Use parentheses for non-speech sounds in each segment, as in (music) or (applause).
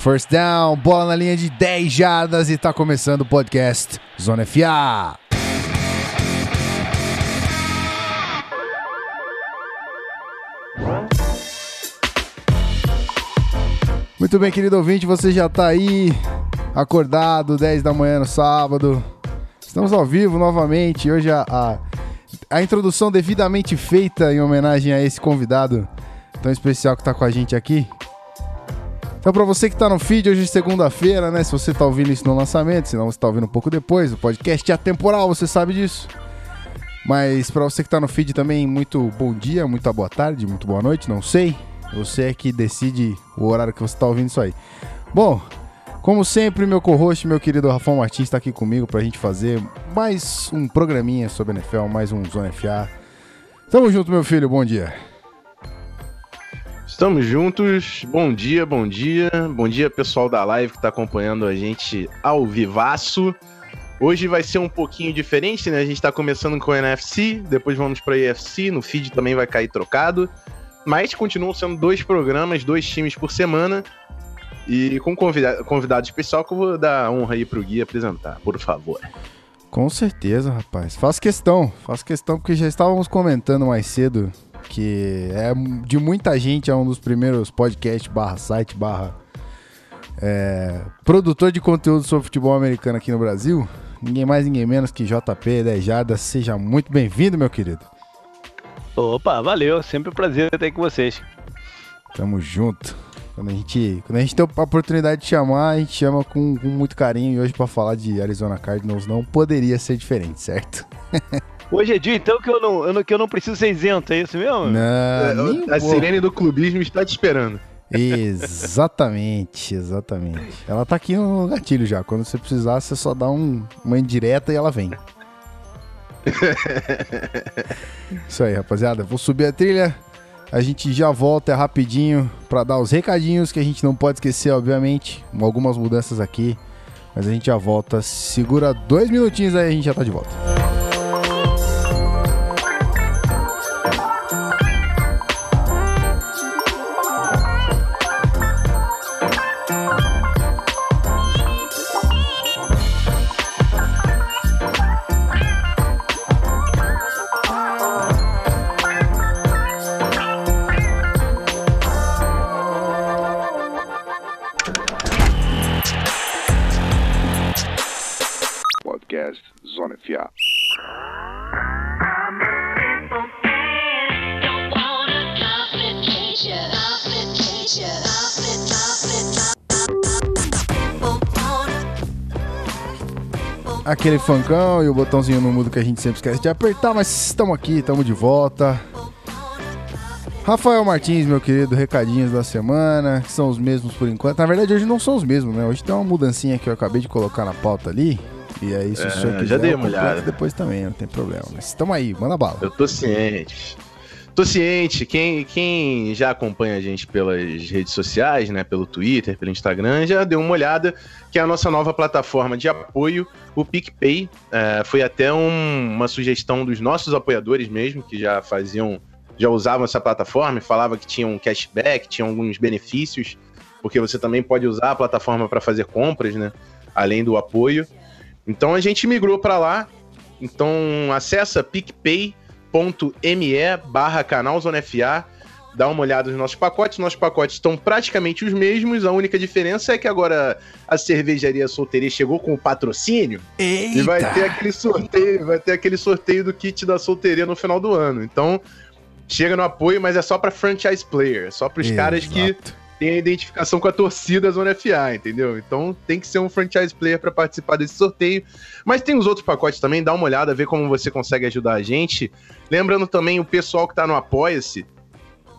First down, bola na linha de 10 jardas e tá começando o podcast Zona FA. Muito bem, querido ouvinte, você já tá aí acordado, 10 da manhã no sábado. Estamos ao vivo novamente. Hoje a, a, a introdução devidamente feita em homenagem a esse convidado tão especial que tá com a gente aqui. Então, para você que tá no feed, hoje é segunda-feira, né? Se você tá ouvindo isso no lançamento, senão você tá ouvindo um pouco depois, o podcast é atemporal, você sabe disso. Mas para você que tá no feed também, muito bom dia, muito boa tarde, muito boa noite, não sei. Você é que decide o horário que você tá ouvindo isso aí. Bom, como sempre, meu co-host, meu querido Rafael Martins, está aqui comigo para a gente fazer mais um programinha sobre NFL, mais um Zona FA. Tamo junto, meu filho, bom dia. Estamos juntos. Bom dia, bom dia. Bom dia, pessoal da live que está acompanhando a gente ao vivaço. Hoje vai ser um pouquinho diferente, né? A gente está começando com o NFC, depois vamos para a EFC, no feed também vai cair trocado. Mas continuam sendo dois programas, dois times por semana. E com convidado, convidado especial que eu vou dar a honra aí pro Gui apresentar, por favor. Com certeza, rapaz. Faço questão, faço questão porque já estávamos comentando mais cedo que é de muita gente, é um dos primeiros podcasts barra site barra é, produtor de conteúdo sobre futebol americano aqui no Brasil. Ninguém mais, ninguém menos que JP Dejada. Seja muito bem-vindo, meu querido. Opa, valeu. Sempre um prazer estar aí com vocês. Tamo junto. Quando a gente, quando a gente tem a oportunidade de chamar, a gente chama com, com muito carinho. E hoje, para falar de Arizona Cardinals, não poderia ser diferente, certo? (laughs) Hoje é dia, então, que eu não, eu não, que eu não preciso ser isento, é isso mesmo? Não, é, a sirene do clubismo está te esperando. Exatamente, exatamente. Ela tá aqui no gatilho já. Quando você precisar, você só dá um, uma indireta e ela vem. (laughs) Isso aí, rapaziada. Vou subir a trilha. A gente já volta rapidinho para dar os recadinhos que a gente não pode esquecer, obviamente. Algumas mudanças aqui. Mas a gente já volta. Segura dois minutinhos aí, a gente já tá de volta. Aquele funkão e o botãozinho no mudo que a gente sempre esquece de apertar, mas estamos aqui, estamos de volta. Rafael Martins, meu querido, recadinhos da semana, que são os mesmos por enquanto. Na verdade, hoje não são os mesmos, né? Hoje tem uma mudancinha que eu acabei de colocar na pauta ali. E aí, se é, o senhor quiser, já dei uma olhada. depois também, não tem problema. Mas estamos aí, manda bala. Eu tô ciente. Tô ciente, quem, quem já acompanha a gente pelas redes sociais, né, pelo Twitter, pelo Instagram, já deu uma olhada que é a nossa nova plataforma de apoio, o PicPay. É, foi até um, uma sugestão dos nossos apoiadores mesmo, que já faziam, já usavam essa plataforma e falava que tinha um cashback, tinha alguns benefícios, porque você também pode usar a plataforma para fazer compras, né, além do apoio. Então a gente migrou para lá. Então acessa PicPay me barra canal Zona FA, dá uma olhada nos nossos pacotes. Nossos pacotes estão praticamente os mesmos, a única diferença é que agora a cervejaria solteira chegou com o patrocínio Eita. e vai ter aquele sorteio, vai ter aquele sorteio do kit da solteria no final do ano. Então, chega no apoio, mas é só para franchise player, é só para os caras que tem a identificação com a torcida Zona FA, entendeu? Então tem que ser um franchise player para participar desse sorteio. Mas tem os outros pacotes também, dá uma olhada, vê como você consegue ajudar a gente. Lembrando também, o pessoal que está no Apoia-se,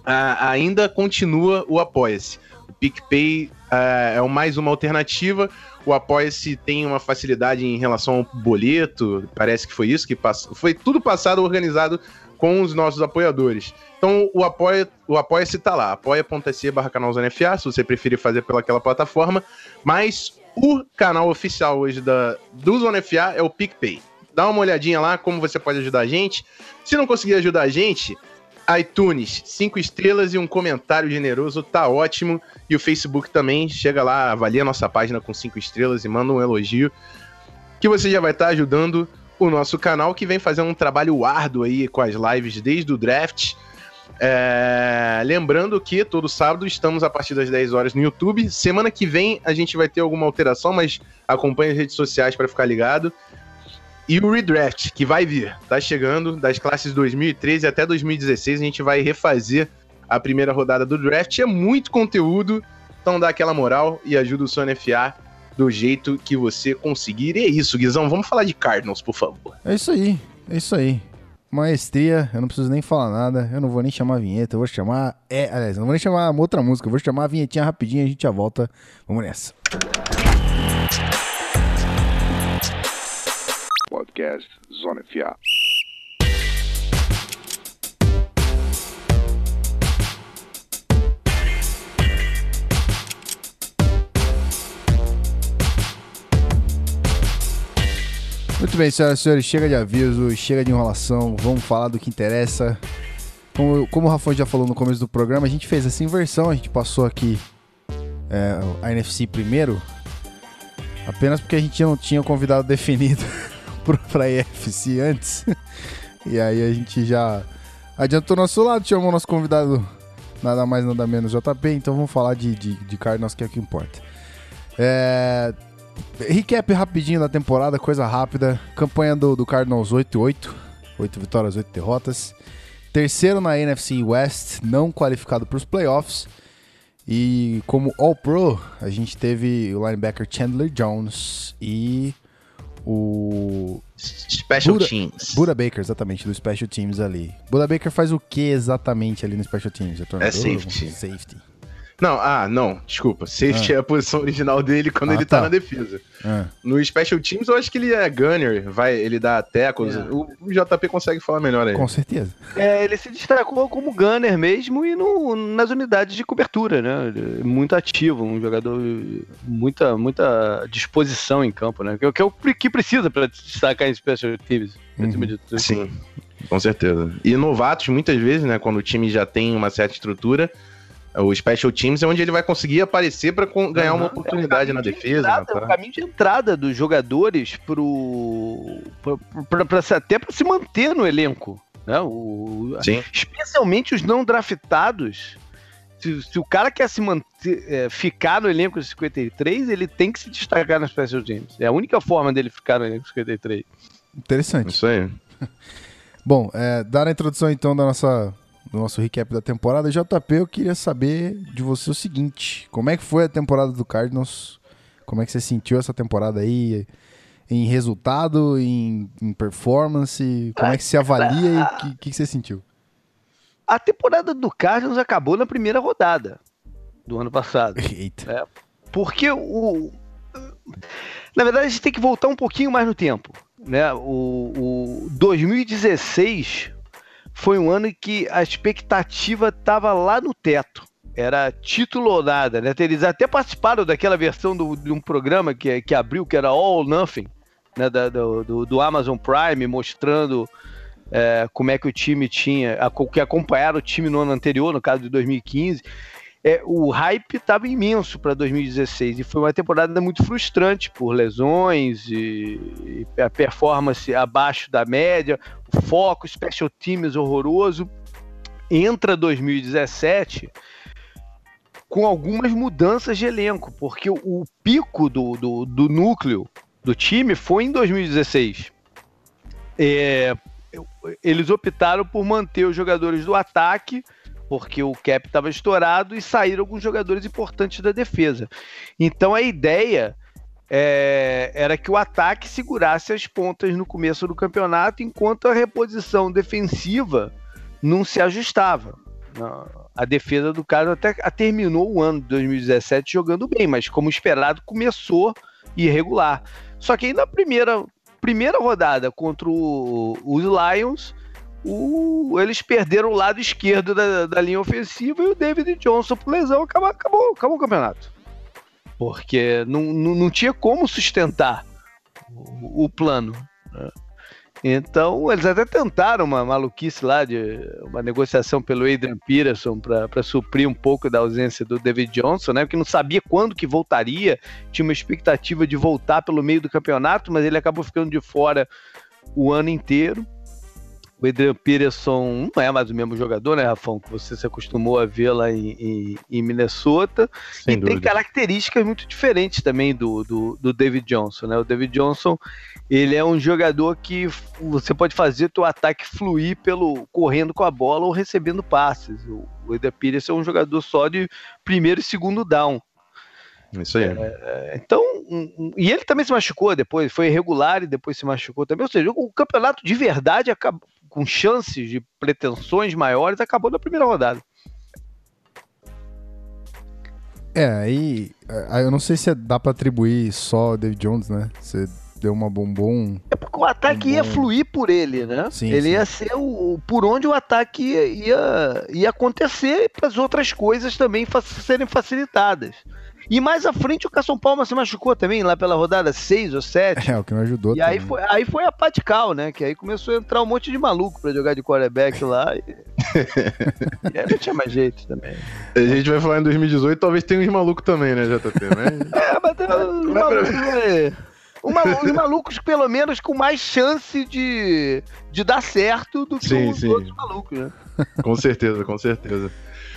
ainda continua o Apoia-se. O PicPay uh, é mais uma alternativa. O Apoia-se tem uma facilidade em relação ao boleto, parece que foi isso que passou. Foi tudo passado organizado com os nossos apoiadores. Então o apoia o apoia-se tá lá, apoia.se barra canal FA, se você preferir fazer pelaquela plataforma, mas o canal oficial hoje da, do Zona FA é o PicPay. Dá uma olhadinha lá como você pode ajudar a gente. Se não conseguir ajudar a gente, iTunes, cinco estrelas e um comentário generoso, tá ótimo. E o Facebook também, chega lá, avalia nossa página com cinco estrelas e manda um elogio, que você já vai estar tá ajudando o nosso canal, que vem fazendo um trabalho árduo aí com as lives desde o draft. É... Lembrando que todo sábado estamos a partir das 10 horas no YouTube. Semana que vem a gente vai ter alguma alteração, mas acompanhe as redes sociais para ficar ligado. E o redraft, que vai vir, tá chegando, das classes 2013 até 2016, a gente vai refazer a primeira rodada do draft. É muito conteúdo, então dá aquela moral e ajuda o Sony FA do jeito que você conseguir. E é isso, Guizão, vamos falar de Cardinals, por favor. É isso aí, é isso aí. Maestria, eu não preciso nem falar nada, eu não vou nem chamar a vinheta, eu vou chamar. É, aliás, eu não vou nem chamar outra música, eu vou chamar a vinhetinha rapidinho, a gente já volta. Vamos nessa. Podcast Zona FA. Muito bem, senhoras e senhores, chega de aviso, chega de enrolação, vamos falar do que interessa. Como, como o Rafão já falou no começo do programa, a gente fez essa inversão, a gente passou aqui é, a NFC primeiro, apenas porque a gente não tinha o convidado (laughs) definido para a EFC antes. e aí a gente já adiantou nosso lado, chamou nosso convidado nada mais nada menos JP, então vamos falar de, de, de Cardinals que é o que importa. É, recap rapidinho da temporada, coisa rápida. Campanha do, do Cardinals 8-8, 8 vitórias, 8 derrotas. Terceiro na NFC West, não qualificado para os playoffs. E como All-Pro, a gente teve o linebacker Chandler Jones e o. Special Buda, Teams. Buda Baker, exatamente, do Special Teams ali. Buda Baker faz o que exatamente ali no Special Teams? É safety. Safety. Não, ah, não, desculpa. Safety ah. é a posição original dele quando ah, ele tá. tá na defesa. Ah. No Special Teams, eu acho que ele é gunner, vai, ele dá tackles. É. O, o, JP consegue falar melhor aí. Com certeza. É, ele se destacou como gunner mesmo e no, nas unidades de cobertura, né? Muito ativo, um jogador muita, muita disposição em campo, né? Que, que é o que precisa para destacar em Special Teams. Uhum. Sim, com certeza. E novatos, muitas vezes, né? Quando o time já tem uma certa estrutura o Special Teams é onde ele vai conseguir aparecer para ganhar uhum. uma oportunidade é na de defesa. Entrada, é o caminho de entrada dos jogadores pro, pra, pra, pra até para se manter no elenco. Né? O, Sim. Especialmente os não draftados. Se, se o cara quer se manter, é, ficar no elenco de 53, ele tem que se destacar no Special Teams. É a única forma dele ficar no elenco de 53. Interessante. Isso aí. (laughs) Bom, é, dar a introdução então da nossa do nosso recap da temporada. JP, eu queria saber de você o seguinte: como é que foi a temporada do Cardinals? Como é que você sentiu essa temporada aí? Em resultado, em, em performance? Como é que se avalia e o que, que você sentiu? A temporada do Cardinals acabou na primeira rodada do ano passado. Eita. É, porque o. Na verdade, a gente tem que voltar um pouquinho mais no tempo. Né? O, o 2016 foi um ano em que a expectativa estava lá no teto. Era título ou nada, né? Eles até participaram daquela versão do, de um programa que, que abriu, que era All or Nothing, né? Da, do, do, do, Amazon Prime, mostrando é, como é que o time tinha, a, que acompanharam o time no ano anterior, no caso de 2015 é, o hype estava imenso para 2016 e foi uma temporada muito frustrante por lesões e, e, a performance abaixo da média, o foco, special teams horroroso. Entra 2017 com algumas mudanças de elenco, porque o, o pico do, do, do, núcleo do time foi em 2016. É, eles optaram por manter os jogadores do ataque porque o cap estava estourado e saíram alguns jogadores importantes da defesa. Então a ideia é, era que o ataque segurasse as pontas no começo do campeonato, enquanto a reposição defensiva não se ajustava. A defesa do cara até terminou o ano de 2017 jogando bem, mas como esperado, começou irregular. Só que aí na primeira, primeira rodada contra o, os Lions, o, eles perderam o lado esquerdo da, da, linha ofensiva e o David Johnson, por lesão, acabou, acabou, acabou o campeonato. Porque não, não, não tinha como sustentar o, o plano. Né? Então, eles até tentaram uma maluquice lá de uma negociação pelo Adrian Peterson para suprir um pouco da ausência do David Johnson, né? Porque não sabia quando que voltaria, tinha uma expectativa de voltar pelo meio do campeonato, mas ele acabou ficando de fora o ano inteiro. O Adrian Peterson não é mais o mesmo jogador, né, Rafão? Que você se acostumou a ver lá em, em, em Minnesota. Sem e dúvida. tem características muito diferentes também do, do, do, David Johnson, né? O David Johnson, ele é um jogador que você pode fazer o ataque fluir pelo correndo com a bola ou recebendo passes. O, o Adrian Peterson é um jogador só de primeiro e segundo down. Isso aí. É, então, um, e ele também se machucou depois, foi irregular e depois se machucou também. Ou seja, o campeonato de verdade acabou, com chances de pretensões maiores acabou na primeira rodada. É, aí eu não sei se dá para atribuir só David Jones, né? Você deu uma bombom. É porque o ataque um ia fluir por ele, né? Sim, ele sim. ia ser o, por onde o ataque ia, ia, ia acontecer para as outras coisas também serem facilitadas. E mais à frente o Cação Palma se machucou também, lá pela rodada 6 ou 7. (laughs) É, o que não ajudou E também. aí foi, aí foi a Patical, né? Que aí começou a entrar um monte de maluco pra jogar de quarterback lá. E, (laughs) e aí não tinha mais jeito também. A gente vai falar em 2018, talvez tenha uns malucos também, né, JP? Mas... (laughs) é, mas tem uns malucos, né? Os malucos, pelo menos, com mais chance de, de dar certo do que sim, os sim. outros malucos, né? Com certeza, com certeza.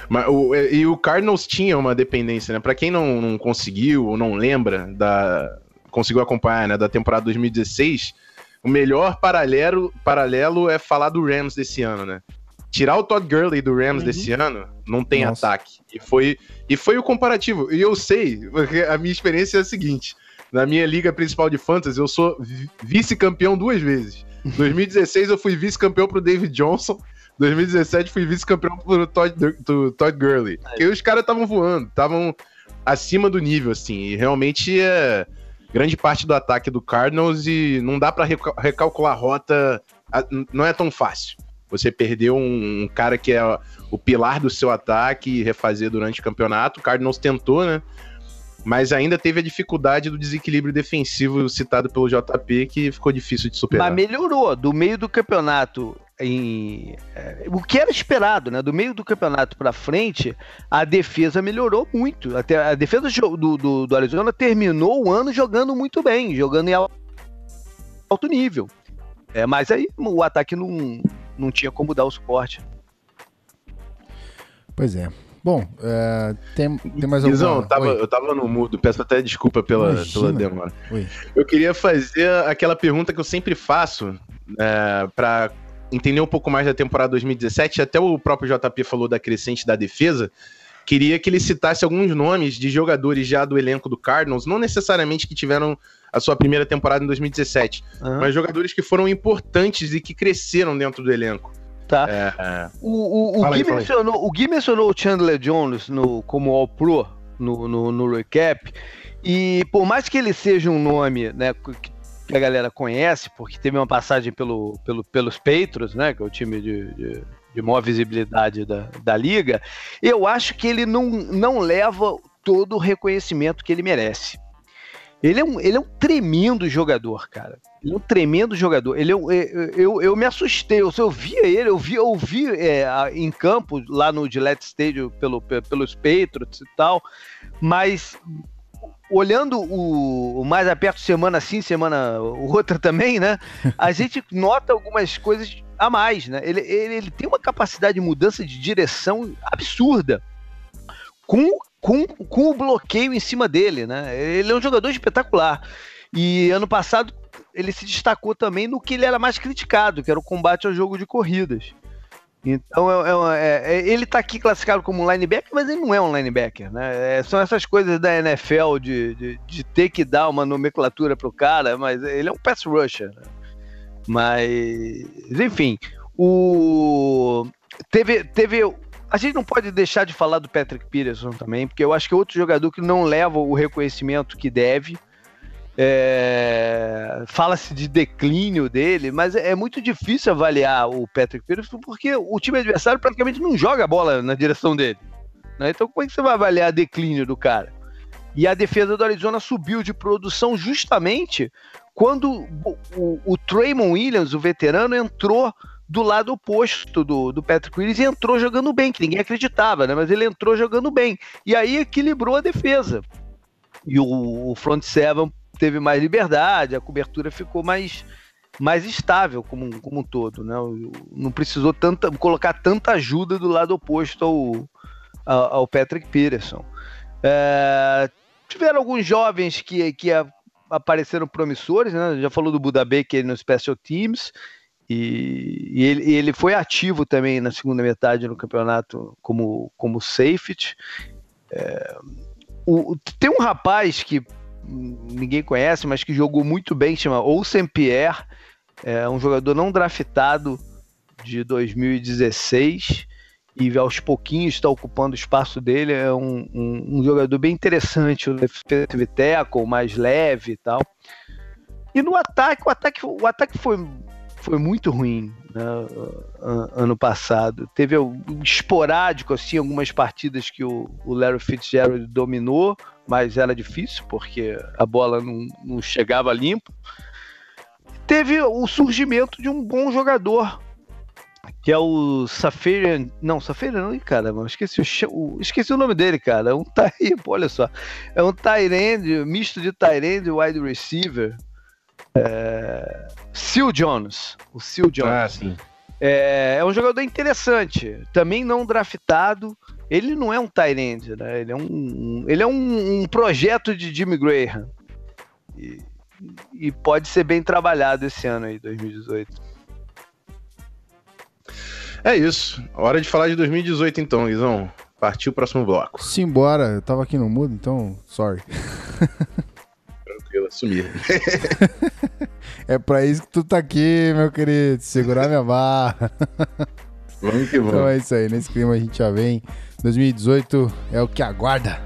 Mas, o, e o Cardinals tinha uma dependência, né? Pra quem não, não conseguiu ou não lembra da. Conseguiu acompanhar, né? Da temporada 2016, o melhor paralelo, paralelo é falar do Rams desse ano, né? Tirar o Todd Gurley do Rams uhum. desse ano, não tem Nossa. ataque. E foi, e foi o comparativo. E eu sei, porque a minha experiência é a seguinte: na minha liga principal de fantasy, eu sou vice-campeão duas vezes. (laughs) 2016 eu fui vice-campeão pro David Johnson 2017 fui vice-campeão pro Todd, do, Todd Gurley. É. E os caras estavam voando, estavam acima do nível, assim. E realmente é grande parte do ataque do Cardinals e não dá para recalcular a rota, não é tão fácil. Você perdeu um, um, cara que é o pilar do seu ataque e refazer durante o campeonato. O Cardinals tentou, né? Mas ainda teve a dificuldade do desequilíbrio defensivo citado pelo JP, que ficou difícil de superar. Mas melhorou. Do meio do campeonato em, é, o que era esperado, né? Do meio do campeonato para frente, a defesa melhorou muito. Até a defesa do, do, do, Arizona terminou o ano jogando muito bem, jogando em alto nível. É, mas aí o ataque não, não tinha como dar o suporte. Pois é. Bom, é, tem, tem mais alguma... eu tava, eu tava no mudo, peço até desculpa pela, pela demora. Oi. Eu queria fazer aquela pergunta que eu sempre faço é, para entender um pouco mais da temporada 2017, até o próprio JP falou da crescente da defesa, queria que ele citasse alguns nomes de jogadores já do elenco do Cardinals, não necessariamente que tiveram a sua primeira temporada em 2017, uhum. mas jogadores que foram importantes e que cresceram dentro do elenco. Tá. É... O, o, o, Gui aí, mencionou, o Gui mencionou o Chandler Jones no, como All-Pro no, no, no recap, e por mais que ele seja um nome né, que que a galera conhece, porque teve uma passagem pelo, pelo, pelos Patriots, né? Que é o time de, de, de maior visibilidade da, da liga. Eu acho que ele não, não leva todo o reconhecimento que ele merece. Ele é, um, ele é um tremendo jogador, cara. Ele é um tremendo jogador. Ele é, eu, eu, eu me assustei. Eu, eu via ele, eu vi, eu vi é, em campo lá no Gillette Stadium pelo, pelos Patriots e tal, mas olhando o, o, mais aperto semana sim, semana outra também, né? A (laughs) gente nota algumas coisas a mais, né? Ele, ele, ele tem uma capacidade de mudança de direção absurda. Com, com, com o bloqueio em cima dele, né? Ele é um jogador espetacular. E ano passado ele se destacou também no que ele era mais criticado, que era o combate ao jogo de corridas. Então é, é, é, é ele está aqui classificado como linebacker, mas ele não é um linebacker, né? É, são essas coisas da NFL de, de, de ter que dar uma nomenclatura para o cara, mas ele é um pass rusher. Né? Mas, enfim, o teve, teve a gente não pode deixar de falar do Patrick Peterson também, porque eu acho que é outro jogador que não leva o reconhecimento que deve. É, Fala-se de declínio dele, mas é, é muito difícil avaliar o Patrick Peterson porque o time adversário praticamente não joga a bola na direção dele. Né? Então, como é que você vai avaliar declínio do cara? E a defesa do Arizona subiu de produção justamente quando o, o, o Traymond Williams, o veterano, entrou do lado oposto do, do Patrick Willis e entrou jogando bem, que ninguém acreditava, né? Mas ele entrou jogando bem. E aí equilibrou a defesa. E o, o front seven teve mais liberdade, a cobertura ficou mais, mais estável como, como um todo, né? Não precisou tanta, colocar tanta ajuda do lado oposto ao, ao, Patrick Peterson. É, tiveram alguns jovens que, que apareceram promissores, né? Já falou do Buda Baker no Special Teams. E, e ele, ele, foi ativo também na segunda metade no campeonato como, como safety. É, o, tem um rapaz que ninguém conhece, mas que jogou muito bem, chama Olsen Pierre, é um jogador não draftado de 2016 e aos pouquinhos está ocupando o espaço dele. É um, um, um jogador bem interessante, o defensive tackle, mais leve e tal. E no ataque, o ataque, o ataque foi foi muito ruim né, ano passado. Teve um esporádico, assim, algumas partidas que o, Larry Fitzgerald dominou, mas era difícil porque a bola não, não chegava limpo. Teve o surgimento de um bom jogador, que é o Safarian. Não, Safarian não, caramba, esqueci o, esqueci o nome dele, cara. É um (laughs) olha só. É um Tyrande, misto de Tyrande e wide receiver. É... Seal Jones. O Seal Jones. Ah, sim. É, é um jogador interessante, também não draftado. Ele não é um Tyrande, né? Ele é um, ele é um, um projeto de Jimmy Graham. E, e, pode ser bem trabalhado esse ano aí, 2018. É isso. Hora de falar de 2018 então, Guizão. Partiu o próximo bloco. Simbora. Eu tava aqui no mudo, então, sorry. (laughs) Tranquilo, sumir. (laughs) É pra isso que tu tá aqui, meu querido. Segurar minha barra. (laughs) Vamos que vamos. Então é isso aí. Nesse clima a gente já vem. 2018 é o que aguarda.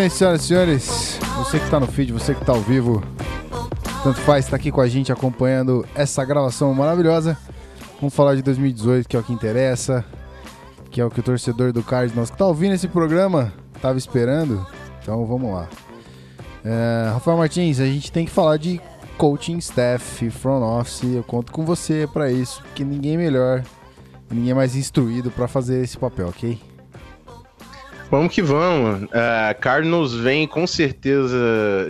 Bem, senhoras e senhores, você que está no feed, você que está ao vivo, tanto faz, está aqui com a gente acompanhando essa gravação maravilhosa. Vamos falar de 2018, que é o que interessa, que é o que o torcedor do Cardinals que está ouvindo esse programa estava esperando. Então vamos lá. É, Rafael Martins, a gente tem que falar de coaching staff, front office. Eu conto com você para isso, porque ninguém melhor, ninguém mais instruído para fazer esse papel, ok? Vamos que vamos. Uh, Cardinals vem com certeza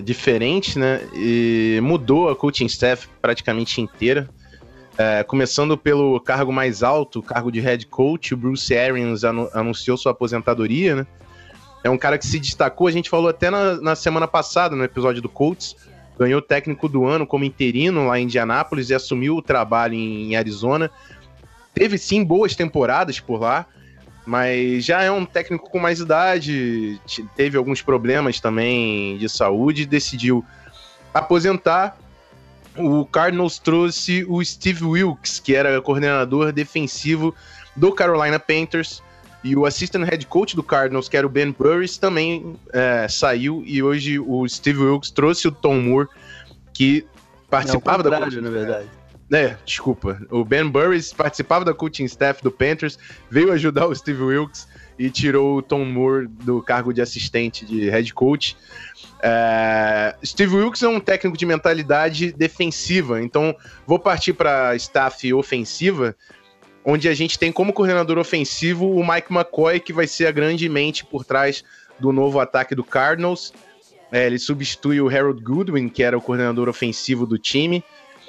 diferente, né? E mudou a coaching staff praticamente inteira. Começando pelo cargo mais alto, o cargo de head coach, o Bruce Arians anu anunciou sua aposentadoria, né? É um cara que se destacou, a gente falou até na, na semana passada, no episódio do Colts, ganhou técnico do ano como interino lá em Indianápolis e assumiu o trabalho em Arizona. Teve sim boas temporadas por lá, mas já é um técnico com mais idade, teve alguns problemas também de saúde, decidiu aposentar. O Cardinals trouxe o Steve Wilkes, que era coordenador defensivo do Carolina Panthers, e o assistant head coach do Cardinals, que era o Ben Burris, também é, saiu, e hoje o Steve Wilkes trouxe o Tom Moore, que participava da coaching, na verdade. É, desculpa. O Ben Burris participava da coaching staff do Panthers, veio ajudar o Steve Wilkes e tirou o Tom Moore do cargo de assistente de head coach. É, Steve Wilkes é um técnico de mentalidade defensiva, então vou partir para staff ofensiva, onde a gente tem como coordenador ofensivo o Mike McCoy, que vai ser a grande mente por trás do novo ataque do Cardinals. É, ele substitui o Harold Goodwin, que era o coordenador ofensivo do time.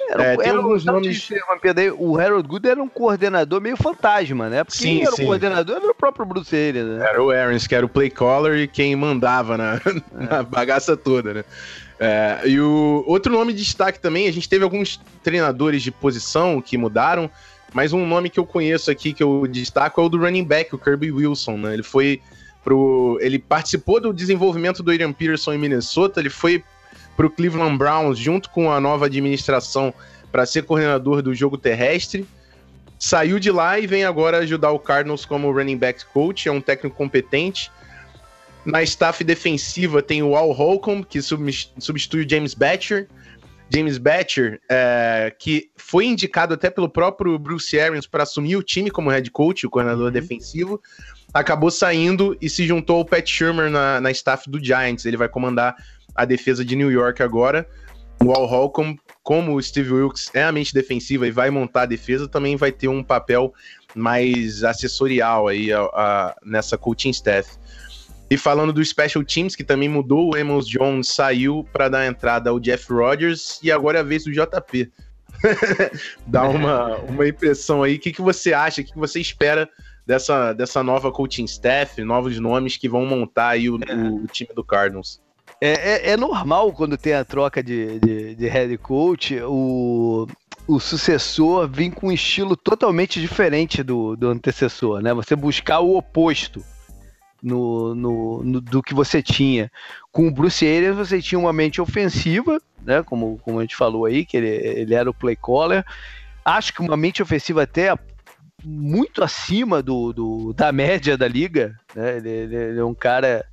Era, é, tem era alguns nomes. O Harold Good era um coordenador meio fantasma, né? Porque sim, quem era sim. o coordenador era o próprio Bruce Arians, né? Era o Arians, que era o play caller e quem mandava na, é. (laughs) na bagaça toda, né? É, e o outro nome de destaque também, a gente teve alguns treinadores de posição que mudaram, mas um nome que eu conheço aqui que eu destaco é o do running back, o Kirby Wilson, né? Ele foi pro. Ele participou do desenvolvimento do Adrian Peterson em Minnesota, ele foi para o Cleveland Browns junto com a nova administração para ser coordenador do jogo terrestre. Saiu de lá e vem agora ajudar o Cardinals como running back coach, é um técnico competente. Na staff defensiva tem o Al Holcomb, que substitui o James Batcher. James Batcher, é, que foi indicado até pelo próprio Bruce Arians para assumir o time como head coach, o coordenador uhum. defensivo, acabou saindo e se juntou ao Pat Shermer na, na staff do Giants. Ele vai comandar a defesa de New York agora. O Al Holcomb, como o Steve Wilkes é a mente defensiva e vai montar a defesa, também vai ter um papel mais assessorial aí a, a, nessa coaching staff. E falando do Special Teams, que também mudou, o Amos Jones saiu para dar entrada ao Jeff Rodgers e agora é a vez do JP. (laughs) Dá uma, uma impressão aí. O que, que você acha? O que, que você espera dessa, dessa nova coaching staff, novos nomes que vão montar aí o, o, o time do Cardinals? É, é, é, normal quando tem a troca de, de, de head coach, o, o sucessor vir com um estilo totalmente diferente do, do antecessor, né? Você buscar o oposto no, no, no, do que você tinha. Com o Bruce Arians você tinha uma mente ofensiva, né? Como, como a gente falou aí, que ele, ele era o play caller. Acho que uma mente ofensiva até muito acima do, do da média da liga, né? Ele, ele é um cara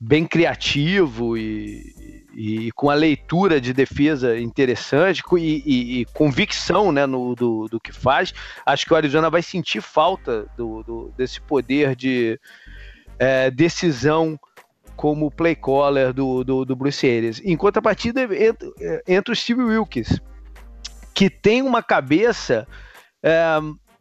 bem criativo e, e, com a leitura de defesa interessante e, e, e convicção né, no, do, do que faz, acho que o Arizona vai sentir falta do, do desse poder de é, decisão como play caller do, do, do Bruce Arias. Enquanto a partida entra, entra o Steve Wilkes, que tem uma cabeça é,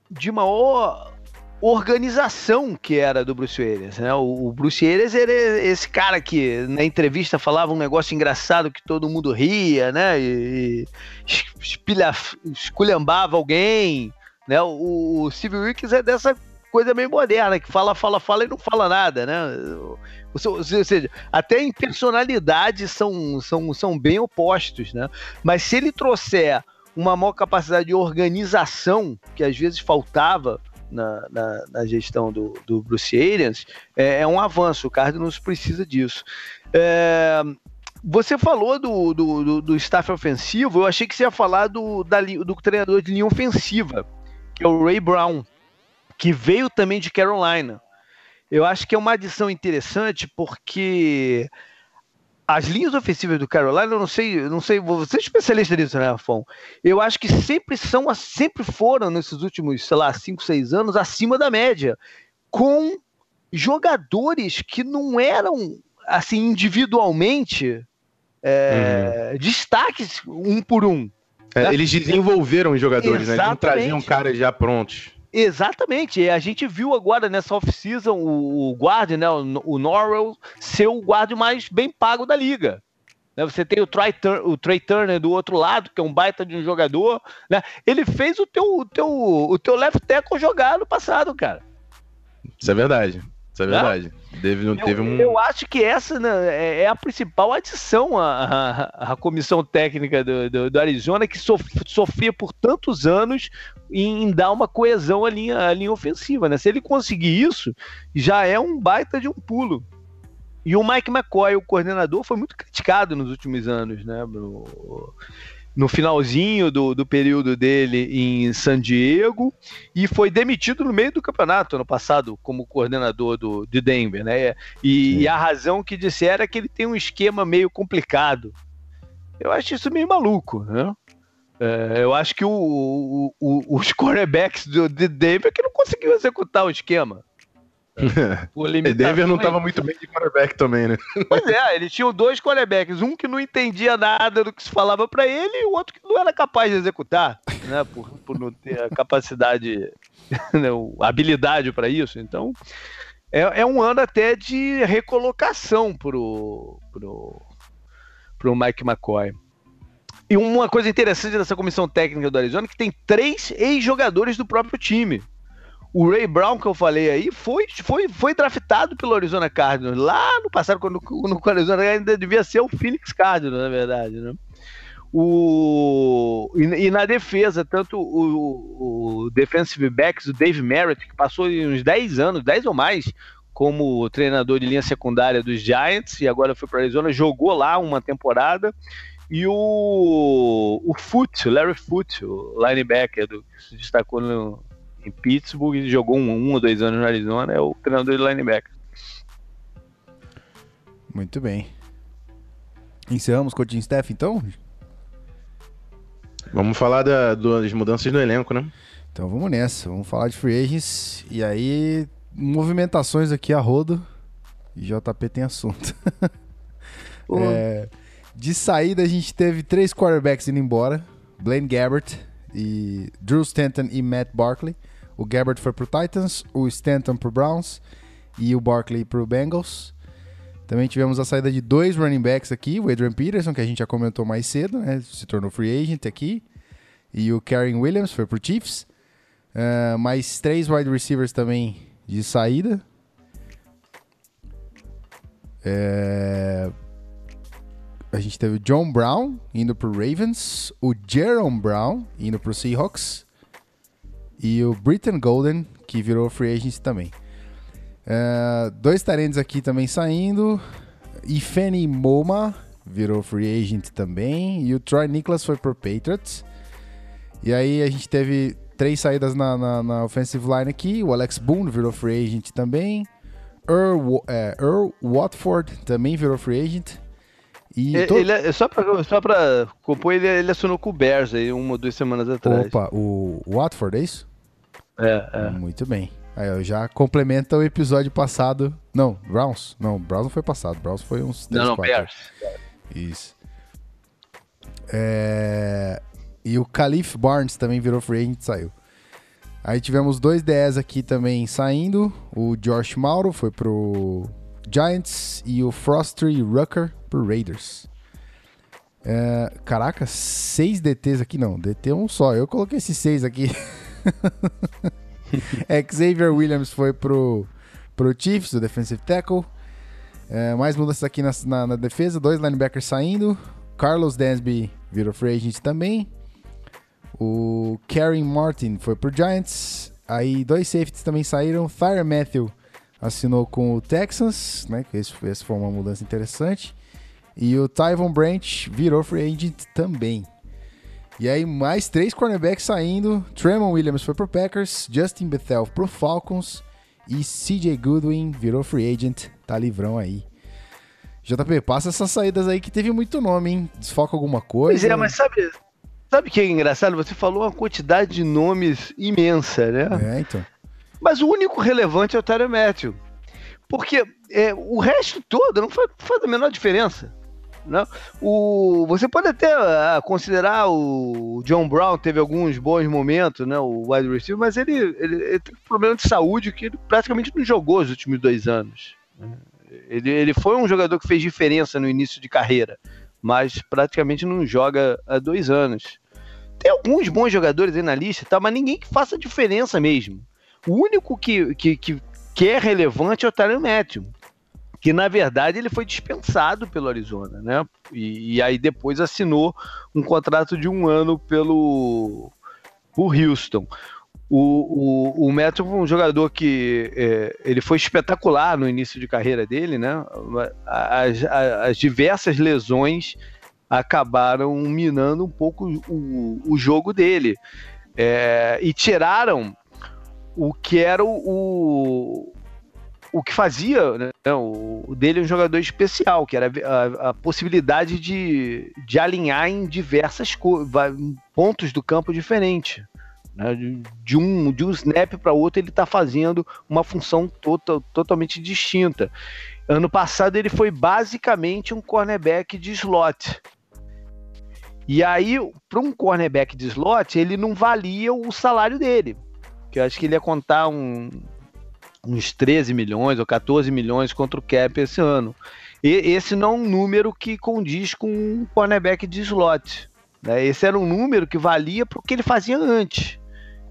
de maior organização que era do Bruce Willis, né? O, o, Bruce Willis era esse cara que na entrevista falava um negócio engraçado que todo mundo ria, né? E, e espilha, esculhambava alguém, né? O, o Steve Wilkes é dessa coisa meio moderna, que fala, fala, fala e não fala nada, né? Ou seja, até em personalidade são, são, são bem opostos, né? Mas se ele trouxer uma maior capacidade de organização, que às vezes faltava na, na, na gestão do, do Bruce Arians, é, é, um avanço. O Cardinals precisa disso. É, você falou do, do, do, do, staff ofensivo, eu achei que você ia falar do, da, do treinador de linha ofensiva, que é o Ray Brown, que veio também de Carolina. Eu acho que é uma adição interessante porque as linhas ofensivas do Carolina, eu não sei, eu não sei, você é especialista nisso, né, Rafão? Eu acho que sempre são, sempre foram nesses últimos, sei lá, 5, 6 anos acima da média, com jogadores que não eram assim individualmente é, uhum. destaques um por um. É? Eles desenvolveram os jogadores, Exatamente. né? Eles não traziam caras já prontos. Exatamente. A gente viu agora nessa off-season o, o guarda, né, o, o Norwell, ser o guarda mais bem pago da liga. Né, você tem o o Trey Turner do outro lado, que é um baita de um jogador. Né? Ele fez o teu, o teu, o teu left tackle jogar no passado, cara. Isso é verdade. Isso é né? verdade. Deve, não eu, teve um... eu acho que essa né, é, é a principal adição à, à, à comissão técnica do, do, do, Arizona, que sofria por tantos anos em, dar uma coesão à linha, à linha ofensiva. Né? Se ele conseguir isso, já é um baita de um pulo. E o Mike McCoy, o coordenador, foi muito criticado nos últimos anos, né? No finalzinho do, do período dele em San Diego e foi demitido no meio do campeonato ano passado como coordenador do, de Denver, né? E, e a razão que disseram é que ele tem um esquema meio complicado. Eu acho isso meio maluco, né? É, eu acho que o, o, o, os quarterbacks do, de Denver que não conseguiu executar o esquema. O Denver não estava muito bem de quarterback também, né? Pois é, eles tinham dois quarterbacks, um que não entendia nada do que se falava para ele e o outro que não era capaz de executar, né? Por, por não ter a capacidade, (laughs) né? habilidade para isso. Então, é, é um ano até de recolocação pro, pro, pro Mike McCoy. E uma coisa interessante dessa comissão técnica do Arizona é que tem três ex-jogadores do próprio time. O Ray Brown, que eu falei aí, foi, foi, foi draftado pelo Arizona Cardinals lá no passado, quando, quando o Arizona ainda devia ser o Phoenix Cardinals, na verdade, né? O, e, e, na defesa, tanto o, o defensive backs, o Dave Merritt, que passou uns 10 anos, 10 ou mais, como treinador de linha secundária dos Giants, e agora foi para Arizona, jogou lá uma temporada. E o, o Foot, Larry Foot, o linebacker do, que se destacou no, em Pittsburgh e jogou um, um ou dois anos no Arizona, é o treinador de linebacker. Muito bem. Encerramos Team Staff então? Vamos falar da, das mudanças no elenco, né? Então vamos nessa, vamos falar de free agents e aí movimentações aqui a rodo e JP tem assunto. (laughs) é, de saída a gente teve três quarterbacks indo embora, Blaine Gabbert e Drew Stanton e Matt Barkley. O Gabbert foi pro Titans, o Stanton pro Browns e o Barkley pro Bengals. Também tivemos a saída de dois running backs aqui, o Adrian Peterson, que a gente já comentou mais cedo, né? Se tornou free agent aqui. E o Karen Williams foi pro Chiefs. Uh, mais três wide receivers também de saída. É... A gente teve o John Brown indo pro Ravens, o Jerome Brown indo pro Seahawks e o Britton Golden, que virou free agent também. Uh, dois talentos aqui também saindo. Ifeni Moma virou free agent também. E o Troy Nicholas foi pro Patriots. E aí a gente teve três saídas na, na, na offensive line aqui. O Alex Boone virou free agent também. Earl, é, Earl Watford também virou free agent. E ele, ele é, só pra, só pra compor, ele, ele assinou com o Bears aí uma ou duas semanas atrás. Opa, o Watford, é isso? É, é. Muito bem. Aí, eu já complementa o episódio passado. Não, Browns? Não, Browns não foi passado. Browns foi uns 3, Não, não, Bears. Isso. É... E o Khalif Barnes também virou free agent e saiu. Aí tivemos dois DS aqui também saindo. O Josh Mauro foi pro Giants e o Frosty Rucker pro Raiders. É, caraca, seis DTs aqui não. DT um só. Eu coloquei esses seis aqui. (laughs) (laughs) Xavier Williams foi pro, pro Chiefs, o defensive tackle. É, mais mudanças aqui na, na, na, defesa, dois linebackers saindo. Carlos Dansby virou free agent também. O Karen Martin foi pro Giants. Aí dois safeties também saíram. Thyra Matthew assinou com o Texans, né? Esse, esse foi uma mudança interessante. E o Tyvon Branch virou free agent também. E aí, mais três cornerbacks saindo. Tremon Williams foi pro Packers, Justin Bethel pro Falcons e CJ Goodwin virou free agent. Tá livrão aí. JP, passa essas saídas aí que teve muito nome, hein? Desfoca alguma coisa. Pois é, mas sabe, sabe o que é engraçado? Você falou uma quantidade de nomes imensa, né? É, então. Mas o único relevante é o Tyler Matthew. Porque é, o resto todo não faz, faz a menor diferença. Não? O, você pode até uh, considerar o John Brown teve alguns bons momentos, né? O wide receiver, mas ele, ele, ele tem um problema de saúde que ele praticamente não jogou os últimos dois anos. Ele, ele foi um jogador que fez diferença no início de carreira, mas praticamente não joga há dois anos. Tem alguns bons jogadores aí na lista, tá? mas ninguém que faça diferença mesmo. O único que, que, que, que é relevante é o Tyler Matthew que na verdade ele foi dispensado pelo Arizona, né? E, e aí depois assinou um contrato de um ano pelo Houston. O, o, o Metro foi um jogador que é, ele foi espetacular no início de carreira dele, né? As, as, as diversas lesões acabaram minando um pouco o, o jogo dele. É, e tiraram o que era o, o que fazia né, o, dele um jogador especial, que era a, a possibilidade de, de alinhar em diversas pontos do campo diferentes. Né, de, um, de um snap para outro, ele está fazendo uma função tota, totalmente distinta. Ano passado, ele foi basicamente um cornerback de slot. E aí, para um cornerback de slot, ele não valia o salário dele. Que eu acho que ele ia contar um, uns 13 milhões ou 14 milhões contra o cap esse ano. E esse não é um número que condiz com um cornerback de slot. Né? Esse era um número que valia para o que ele fazia antes,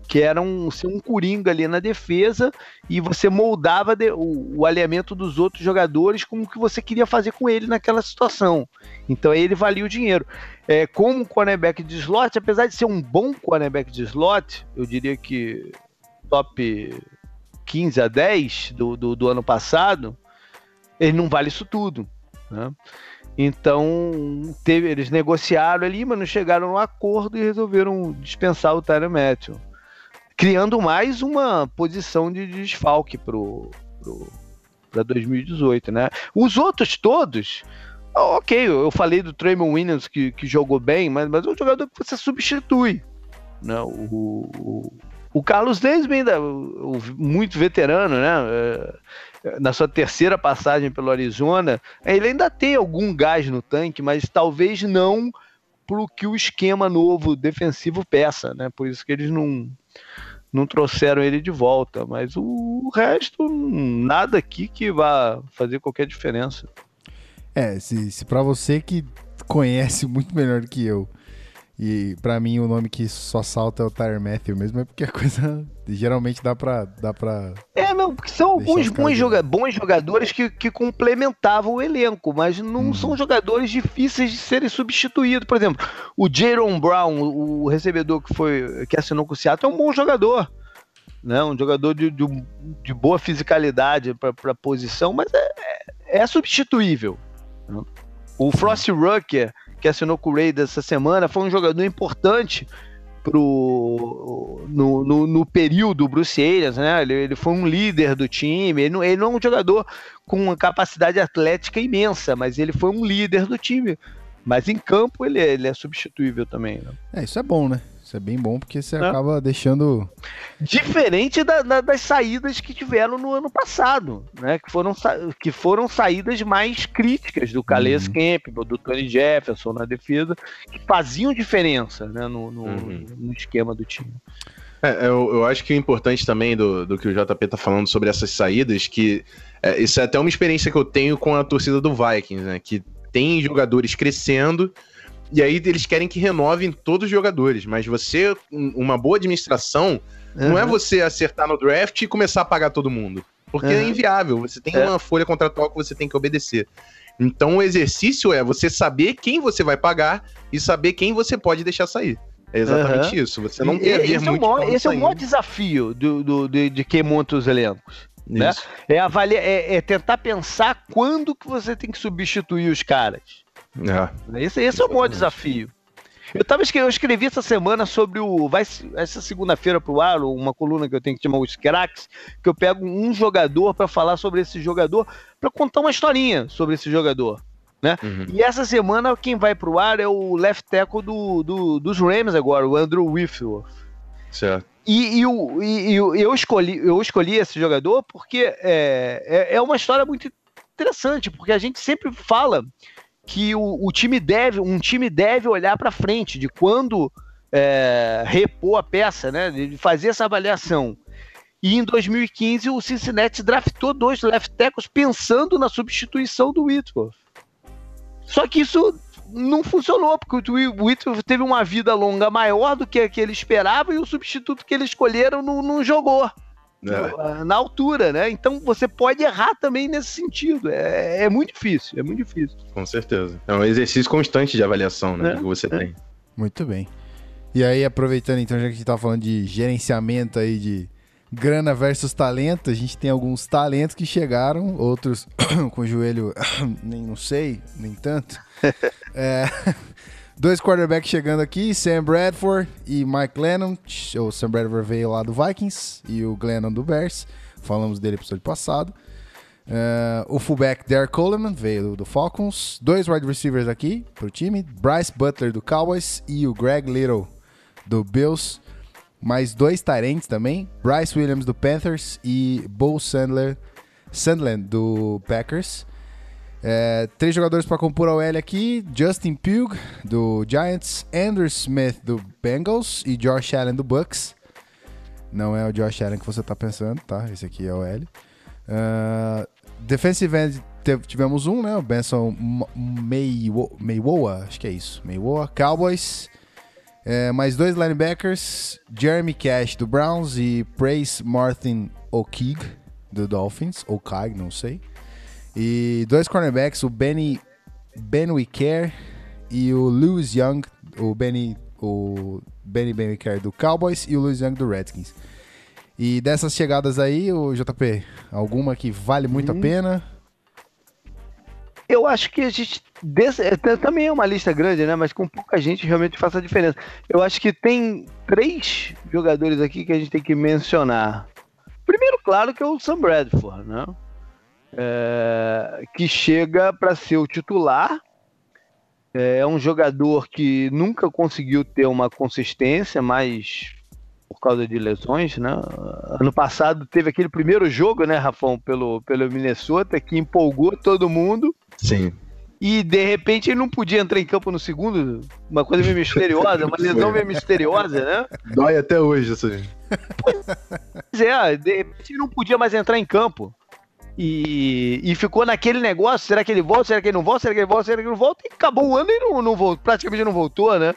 que era um, ser um coringa ali na defesa e você moldava de, o, o, alinhamento dos outros jogadores como que você queria fazer com ele naquela situação. Então ele valia o dinheiro. É, como cornerback de slot, apesar de ser um bom cornerback de slot, eu diria que top 15 a 10 do, do, do ano passado, ele não vale isso tudo. Né? Então, teve, eles negociaram ali, mas não chegaram no acordo e resolveram dispensar o Tyler Matthew. Criando mais uma posição de desfalque para pro, pro 2018, né? Os outros todos, ok, eu falei do Trayman Williams que, que jogou bem, mas, mas é um jogador que você substitui. Né? O, o, o Carlos Desmond, ainda, muito veterano, né? É, na sua terceira passagem pelo Arizona, ele ainda tem algum gás no tanque, mas talvez não para o que o esquema novo defensivo peça, né? Por isso que eles não, não trouxeram ele de volta. Mas o resto, nada aqui que vá fazer qualquer diferença. É, se, se para você que conhece muito melhor que eu, e para mim o nome que só salta é o Tyre Matthew mesmo, é porque a (laughs) coisa geralmente dá pra. Dá pra é, não, porque são alguns bons, joga bons jogadores que, que complementavam o elenco, mas não hum. são jogadores difíceis de serem substituídos. Por exemplo, o Jaron Brown, o recebedor que foi que assinou com o Seattle, é um bom jogador. Né? Um jogador de, de, de boa fisicalidade para posição, mas é, é, é substituível. Né? O Frost Rucker que assinou com o Raiders essa semana, foi um jogador importante pro, no, no, no período Bruce Arians, né? Ele, ele, foi um líder do time. Ele não, ele não é um jogador com uma capacidade atlética imensa, mas ele foi um líder do time. Mas em campo ele, ele é substituível também. Né? É, isso é bom, né? Isso é bem bom porque você é. acaba deixando. Diferente da, da, das saídas que tiveram no ano passado, né? Que foram, que foram saídas mais críticas do Calais uhum. Campbell, do Tony Jefferson na defesa, que faziam diferença né? no, no, uhum. no esquema do time. É, eu, eu, acho que o importante também do, do que o JP tá falando sobre essas saídas, que é, isso é até uma experiência que eu tenho com a torcida do Vikings, né? Que tem jogadores crescendo e aí eles querem que renovem todos os jogadores. Mas você, uma boa administração, uhum. não é você acertar no draft e começar a pagar todo mundo. Porque uhum. é inviável. Você tem é. uma folha contratual que você tem que obedecer. Então o exercício é você saber quem você vai pagar e saber quem você pode deixar sair. É exatamente uhum. isso. Você não quer ver esse muito. É o maior, esse é o maior desafio do, do, de, de quem monta os elencos. Né? É, avaliar, é, é tentar pensar quando que você tem que substituir os caras. É. Esse, esse é o maior desafio. Eu, tava, eu escrevi essa semana sobre o. Vai essa segunda-feira pro ar, uma coluna que eu tenho que chamar os cracks, que eu pego um jogador para falar sobre esse jogador, para contar uma historinha sobre esse jogador. Né? Uhum. E essa semana quem vai pro ar é o left tackle do, do dos Rams agora, o Andrew Whitfield. Certo. E, e, e, e, eu, escolhi, eu escolhi esse jogador porque é, é, é uma história muito interessante, porque a gente sempre fala que o, o time deve, um time deve olhar para frente de quando é, repor a peça, né? De fazer essa avaliação. E em 2015 o Cincinnati draftou dois left tackles pensando na substituição do Whitworth. Só que isso não funcionou, porque o Whitworth teve uma vida longa maior do que, que ele esperava e o substituto que eles escolheram não, não jogou. É. na altura, né? Então você pode errar também nesse sentido. É, é, muito difícil, é muito difícil. Com certeza. É um exercício constante de avaliação, né? É. Que você tem. Muito bem. E aí, aproveitando então, já que a gente tá falando de gerenciamento aí de grana versus talento, a gente tem alguns talentos que chegaram, outros (coughs) com o joelho, (coughs) nem não sei, nem tanto. (laughs) é, (laughs) (laughs) Dois quarterbacks chegando aqui, Sam Bradford e Mike Glennon. O Sam Bradford veio lá do Vikings e o Glennon do Bears. Falamos dele no episódio passado. Uh, o fullback Derek Coleman veio do, Falcons. Dois wide receivers aqui pro time. Bryce Butler do Cowboys e o Greg Little do Bills. Mais dois Tyrants também. Bryce Williams do Panthers e Bo Sandler, Sandland do Packers. É, três jogadores para compor a OL aqui: Justin Pugh, do Giants, Andrew Smith, do Bengals e Josh Allen, do Bucks. Não é o Josh Allen que você tá pensando, tá? Esse aqui é o L. Uh, defensive end tivemos um, né? O Benson Maywoa, acho que é isso. Maywoa, Cowboys. É, mais dois linebackers, Jeremy Cash do Browns e Praise Martin O'Keeg do Dolphins, Kai, não sei. E dois cornerbacks, o Benny Ben Wicker e o Lewis Young, o Benny o Benny Ben Wicker do Cowboys e o Lewis Young do Redskins. E dessas chegadas aí, o JP, alguma que vale muito hum. a pena? Eu acho que a gente. Desse, é, também é uma lista grande, né? Mas com pouca gente realmente faz a diferença. Eu acho que tem três jogadores aqui que a gente tem que mencionar. Primeiro, claro, que é o Sam Bradford, né? É, que chega para ser o titular. É um jogador que nunca conseguiu ter uma consistência, mas por causa de lesões, né? Ano passado teve aquele primeiro jogo, né, Rafão, pelo, pelo Minnesota, que empolgou todo mundo. Sim. E de repente ele não podia entrar em campo no segundo, uma coisa meio misteriosa, uma lesão meio misteriosa, né? Dói até hoje isso aí. Pois é, de repente ele não podia mais entrar em campo. E, e ficou naquele negócio: será que ele volta? Será que ele não volta? Será que ele volta? Será que ele não volta? E acabou o ano e não, não voltou, praticamente não voltou, né?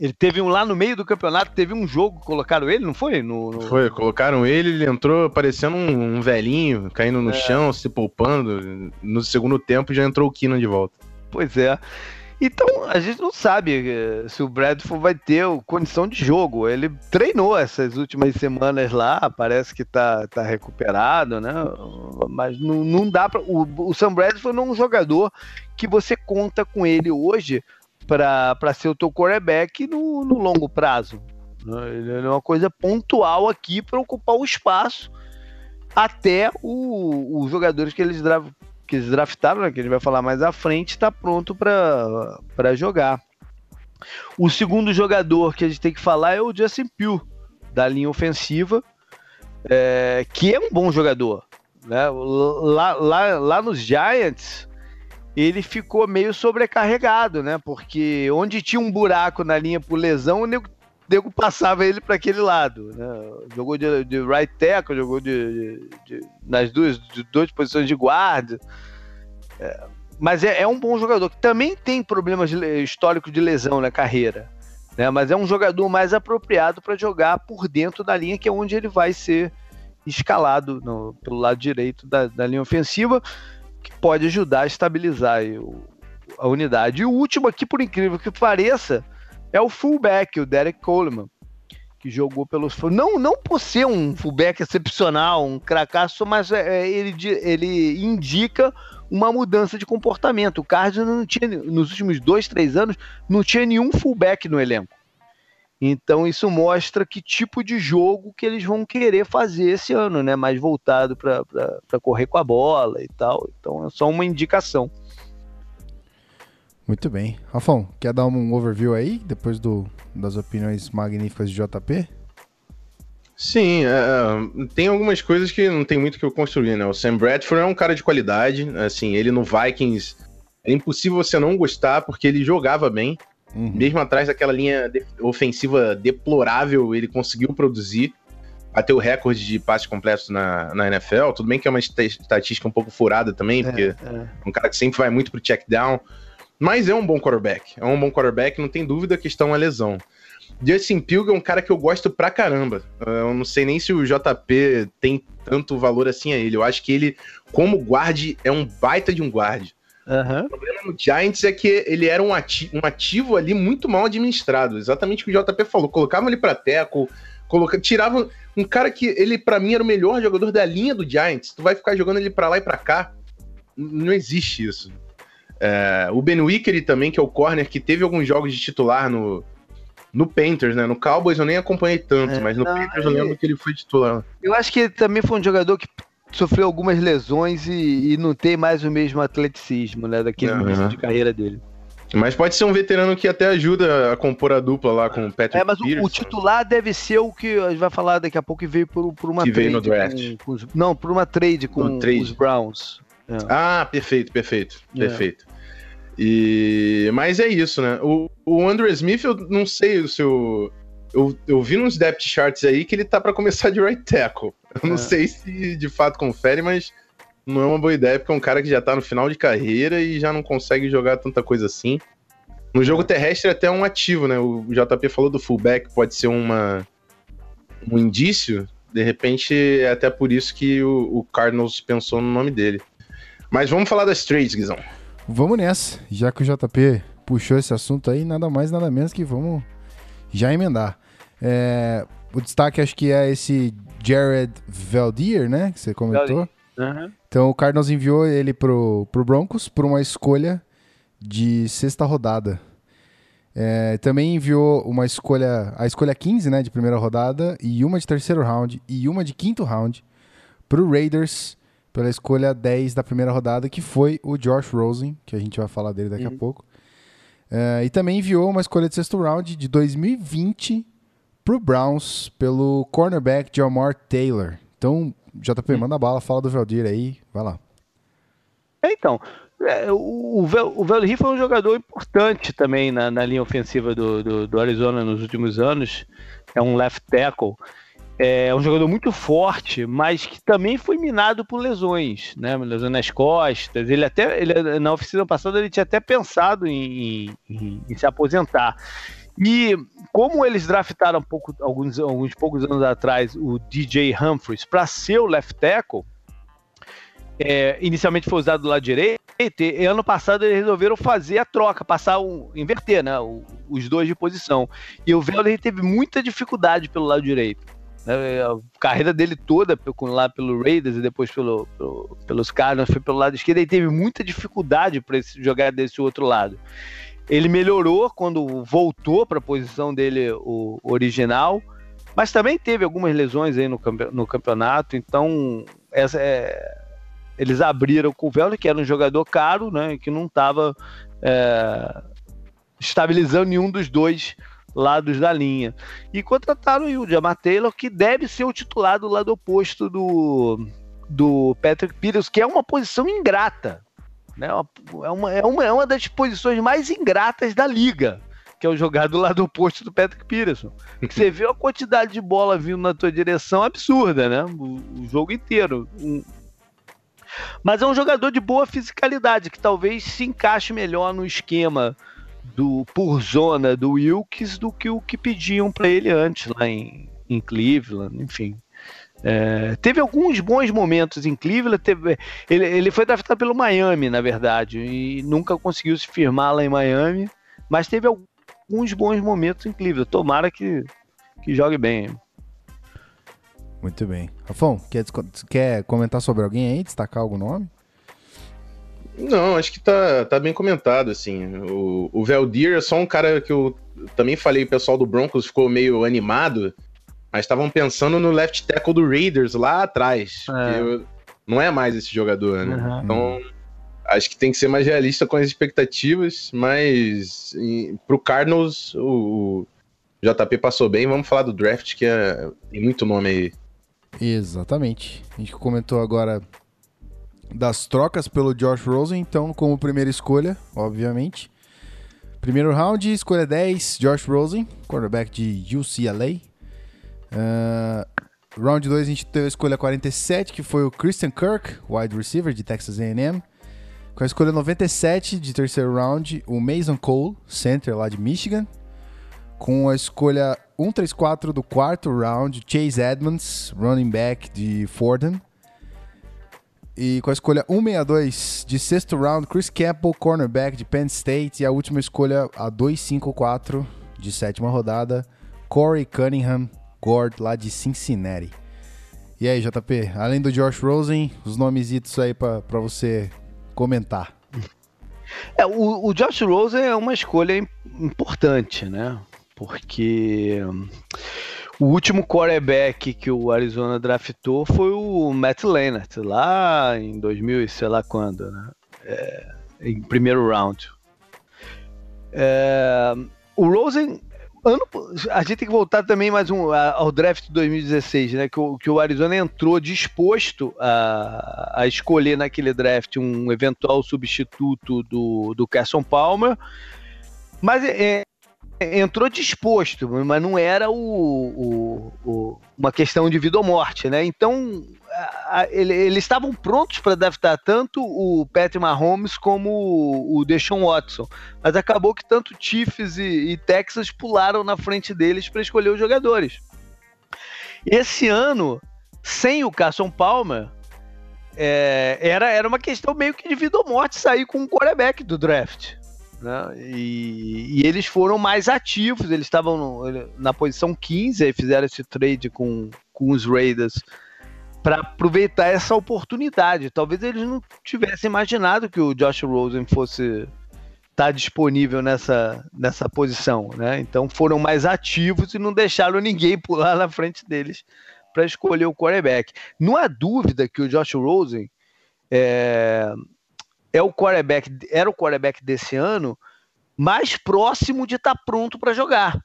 Ele teve um lá no meio do campeonato, teve um jogo, colocaram ele, não foi? No, no... Foi, colocaram ele, ele entrou parecendo um, um velhinho, caindo no é. chão, se poupando. No segundo tempo já entrou o Keenan de volta. Pois é. Então, a gente não sabe eh, se o Bradford vai ter condição de jogo. Ele treinou essas últimas semanas lá, parece que tá, tá recuperado, né? Mas não, não dá para o, o Sam Bradford não é um jogador que você conta com ele hoje para ser o teu quarterback no, no longo prazo. Né? Ele é uma coisa pontual aqui para ocupar o espaço até os jogadores que eles, que eles draftaram, né, que a gente vai falar mais à frente, está pronto para jogar. O segundo jogador que a gente tem que falar é o Justin Pugh, da linha ofensiva, é, que é um bom jogador. Né? Lá, lá, lá nos Giants, ele ficou meio sobrecarregado, né? Porque onde tinha um buraco na linha por lesão, o nego, nego passava ele para aquele lado. Né? Jogou de, de, right tackle, jogou de, de, nas duas, de duas posições de guarda. É, mas é, é, um bom jogador que também tem problemas de, histórico de lesão na carreira. Né? Mas é um jogador mais apropriado para jogar por dentro da linha, que é onde ele vai ser escalado no, pelo lado direito da, da linha ofensiva que pode ajudar a estabilizar o, a unidade. E o último aqui, por incrível que pareça, é o fullback, o Derek Coleman, que jogou pelos. Não, não por ser um fullback excepcional, um cracaço, mas é, é ele, ele indica uma mudança de comportamento. O Cardinals não tinha, nos últimos dois, três anos, não tinha nenhum fullback no elenco. Então isso mostra que tipo de jogo que eles vão querer fazer esse ano, né? Mais voltado para correr com a bola e tal. Então é só uma indicação. Muito bem. Rafão, quer dar um overview aí, depois do, das opiniões magníficas de JP? Sim, é, tem algumas coisas que não tem muito que eu construir, né? O Sam Bradford é um cara de qualidade, assim, ele no Vikings é impossível você não gostar porque ele jogava bem. Uhum. Mesmo atrás daquela linha de ofensiva deplorável, ele conseguiu produzir, bater o recorde de passes completos na, na NFL. Tudo bem que é uma estatística um pouco furada também, é, porque é. um cara que sempre vai muito pro check down. Mas é um bom quarterback. É um bom quarterback, não tem dúvida, a questão é lesão. Justin Pilg é um cara que eu gosto pra caramba. Eu não sei nem se o JP tem tanto valor assim a ele. Eu acho que ele, como guarde, é um baita de um guarde. Uhum. O problema no Giants é que ele era um ativo, um ativo ali muito mal administrado. Exatamente o que o JP falou. Colocavam ele pra teco, tiravam um cara que ele, para mim, era o melhor jogador da linha do Giants. Tu vai ficar jogando ele pra lá e pra cá. Não existe isso. É, o Ben Wickery também, que é o corner, que teve alguns jogos de titular no, no Panthers, né? No Cowboys eu nem acompanhei tanto, é, mas no não, Panthers eu lembro que ele foi titular. Eu acho que ele também foi um jogador que sofreu algumas lesões e, e, não tem mais o mesmo atleticismo, né, daquele uhum. início de carreira dele. Mas pode ser um veterano que até ajuda a compor a dupla lá com o Patrick É, mas o, o, titular deve ser o que a gente vai falar daqui a pouco que veio por, por uma que trade. veio no draft. Com, com os, não, por uma trade com trade. os Browns. É. Ah, perfeito, perfeito, é. perfeito. E... Mas é isso, né? O, o Andrew Smith, eu não sei se o, eu, eu vi nos depth charts aí que ele tá para começar de right tackle. Eu é. não sei se de fato confere, mas não é uma boa ideia, porque é um cara que já tá no final de carreira e já não consegue jogar tanta coisa assim. No jogo terrestre é até um ativo, né? O JP falou do fullback, pode ser uma, um indício. De repente, é até por isso que o, o Cardinals pensou no nome dele. Mas vamos falar das trades, Guizão. Vamos nessa. Já que o JP puxou esse assunto aí, nada mais, nada menos que vamos já emendar. É, o destaque acho que é esse Jared Valdir, né? Que você comentou. Uhum. Então o Cardinals enviou ele pro, pro Broncos por uma escolha de sexta rodada. É, também enviou uma escolha, a escolha 15, né, de primeira rodada, e uma de terceiro round, e uma de quinto round, pro Raiders, pela escolha 10 da primeira rodada, que foi o Josh Rosen, que a gente vai falar dele daqui uhum. a pouco. É, e também enviou uma escolha de sexto round de 2020 pro Browns, pelo cornerback Jamar Taylor. Então, JP, uhum. manda bala, fala do Valdir aí, vai lá. É, então, é, o, o Valerie foi um jogador importante também na, na linha ofensiva do, do, do, Arizona nos últimos anos. É um left tackle. É um jogador muito forte, mas que também foi minado por lesões, né? Lesões nas costas. Ele até, ele, na oficina passada, ele tinha até pensado em, em, em se aposentar. E como eles draftaram pouco, alguns, alguns poucos anos atrás o DJ Humphries para ser o left tackle, é, inicialmente foi usado do lado direito, e ano passado eles resolveram fazer a troca, passar um, inverter, né, os dois de posição. E o Velder teve muita dificuldade pelo lado direito. Né, a carreira dele toda lá pelo Raiders e depois pelo, pelo, pelos Cardinals foi pelo lado esquerdo, ele teve muita dificuldade para jogar desse outro lado. Ele melhorou quando voltou para a posição dele o original, mas também teve algumas lesões aí no, no campeonato, então essa é, eles abriram com o Velder, que era um jogador caro, né, que não estava é, estabilizando nenhum dos dois lados da linha. E contrataram o Jamar Taylor, que deve ser o titular do lado oposto do, do Patrick Peters, que é uma posição ingrata. Né? É, uma, é, uma, é uma das posições mais ingratas da liga que é o jogar do lado oposto do Patrick Peterson. (laughs) Você vê a quantidade de bola vindo na tua direção absurda, né? O, o jogo inteiro. Um, mas é um jogador de boa fisicalidade, que talvez se encaixe melhor no esquema do por zona do Wilkes do que o que pediam para ele antes lá em, em Cleveland, enfim. É, teve alguns bons momentos em Cleveland. Teve, ele, ele foi draftado pelo Miami, na verdade, e nunca conseguiu se firmar lá em Miami, mas teve alguns bons momentos em Cleveland. Tomara que, que jogue bem. Muito bem. Rafão, quer, quer comentar sobre alguém aí? Destacar algum nome? Não, acho que tá, tá bem comentado, assim. O, o Veldir é só um cara que eu também falei, o pessoal do Broncos ficou meio animado, mas estavam pensando no left tackle do Raiders lá atrás. É. Eu, não é mais esse jogador, né? Uhum. Então, acho que tem que ser mais realista com as expectativas, mas em, pro Cardinals, o, o JP passou bem. Vamos falar do draft, que é, tem muito nome aí. Exatamente. A gente comentou agora das trocas pelo Josh Rosen, então, como primeira escolha, obviamente. Primeiro round, escolha 10, Josh Rosen, quarterback de UCLA. Uh, round 2, a gente teve a escolha 47, que foi o Christian Kirk, wide receiver de Texas A&M. Com a escolha 97 de terceiro round, o Mason Cole, center lá de Michigan. Com a escolha 134 do quarto round, Chase Edmonds, running back de Fordham. E com a escolha 162 de sexto round, Chris Campbell, cornerback de Penn State. E a última escolha, a 254 de sétima rodada, Corey Cunningham, Gord, lá de Cincinnati. E aí, JP, além do Josh Rosen, os nomes aí para você comentar. É, o, o Josh Rosen é uma escolha importante, né? porque o último quarterback que o Arizona draftou foi o Matt Leonard, lá em 2000 e sei lá quando, né? É, em primeiro round. É, o Rosen, ano, a gente tem que voltar também mais um ao draft de 2016, né? Que o, que o Arizona entrou disposto a, a escolher naquele draft um eventual substituto do, do Carson Palmer, mas é, entrou disposto, mas não era o, o, o, uma questão de vida ou morte, né? Então a, a, ele, eles estavam prontos para adaptar tanto o Patrick Mahomes como o, o Deshaun Watson, mas acabou que tanto Chiefs e, e Texas pularam na frente deles para escolher os jogadores. Esse ano, sem o Carson Palmer, é, era, era uma questão meio que de vida ou morte sair com o quarterback do draft. Né? E, e, eles foram mais ativos, eles estavam na posição 15 e fizeram esse trade com, com os Raiders para aproveitar essa oportunidade. Talvez eles não tivessem imaginado que o Josh Rosen fosse estar tá disponível nessa, nessa posição, né? Então foram mais ativos e não deixaram ninguém pular na frente deles para escolher o quarterback. Não há dúvida que o Josh Rosen é, é o quarterback, era o quarterback desse ano mais próximo de estar tá pronto para jogar.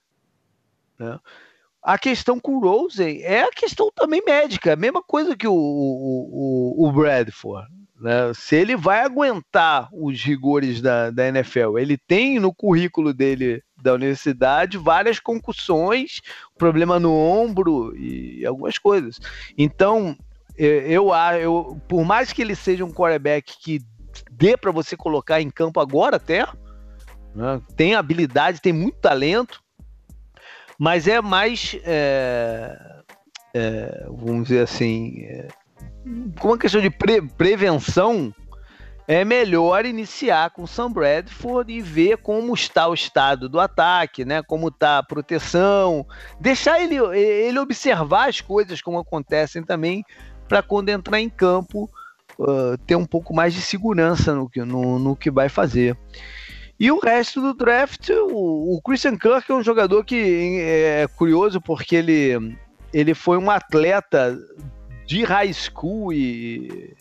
Né? A questão com o Rosen é a questão também médica, a mesma coisa que o, o, o, Bradford. Né? Se ele vai aguentar os rigores da, da NFL, ele tem no currículo dele da universidade várias concussões, problema no ombro e algumas coisas. Então, eu, eu, por mais que ele seja um quarterback que dê para você colocar em campo agora até. Né? Tem habilidade, tem muito talento, mas é mais, é, é, vamos dizer assim, é, uma questão de pre prevenção, é melhor iniciar com o Sam Bradford e ver como está o estado do ataque, né? Como está a proteção, deixar ele, ele observar as coisas como acontecem também para quando entrar em campo uh, ter um pouco mais de segurança no que, no, no que vai fazer. E o resto do draft, o, o, Christian Kirk é um jogador que é curioso porque ele, ele foi um atleta de high school e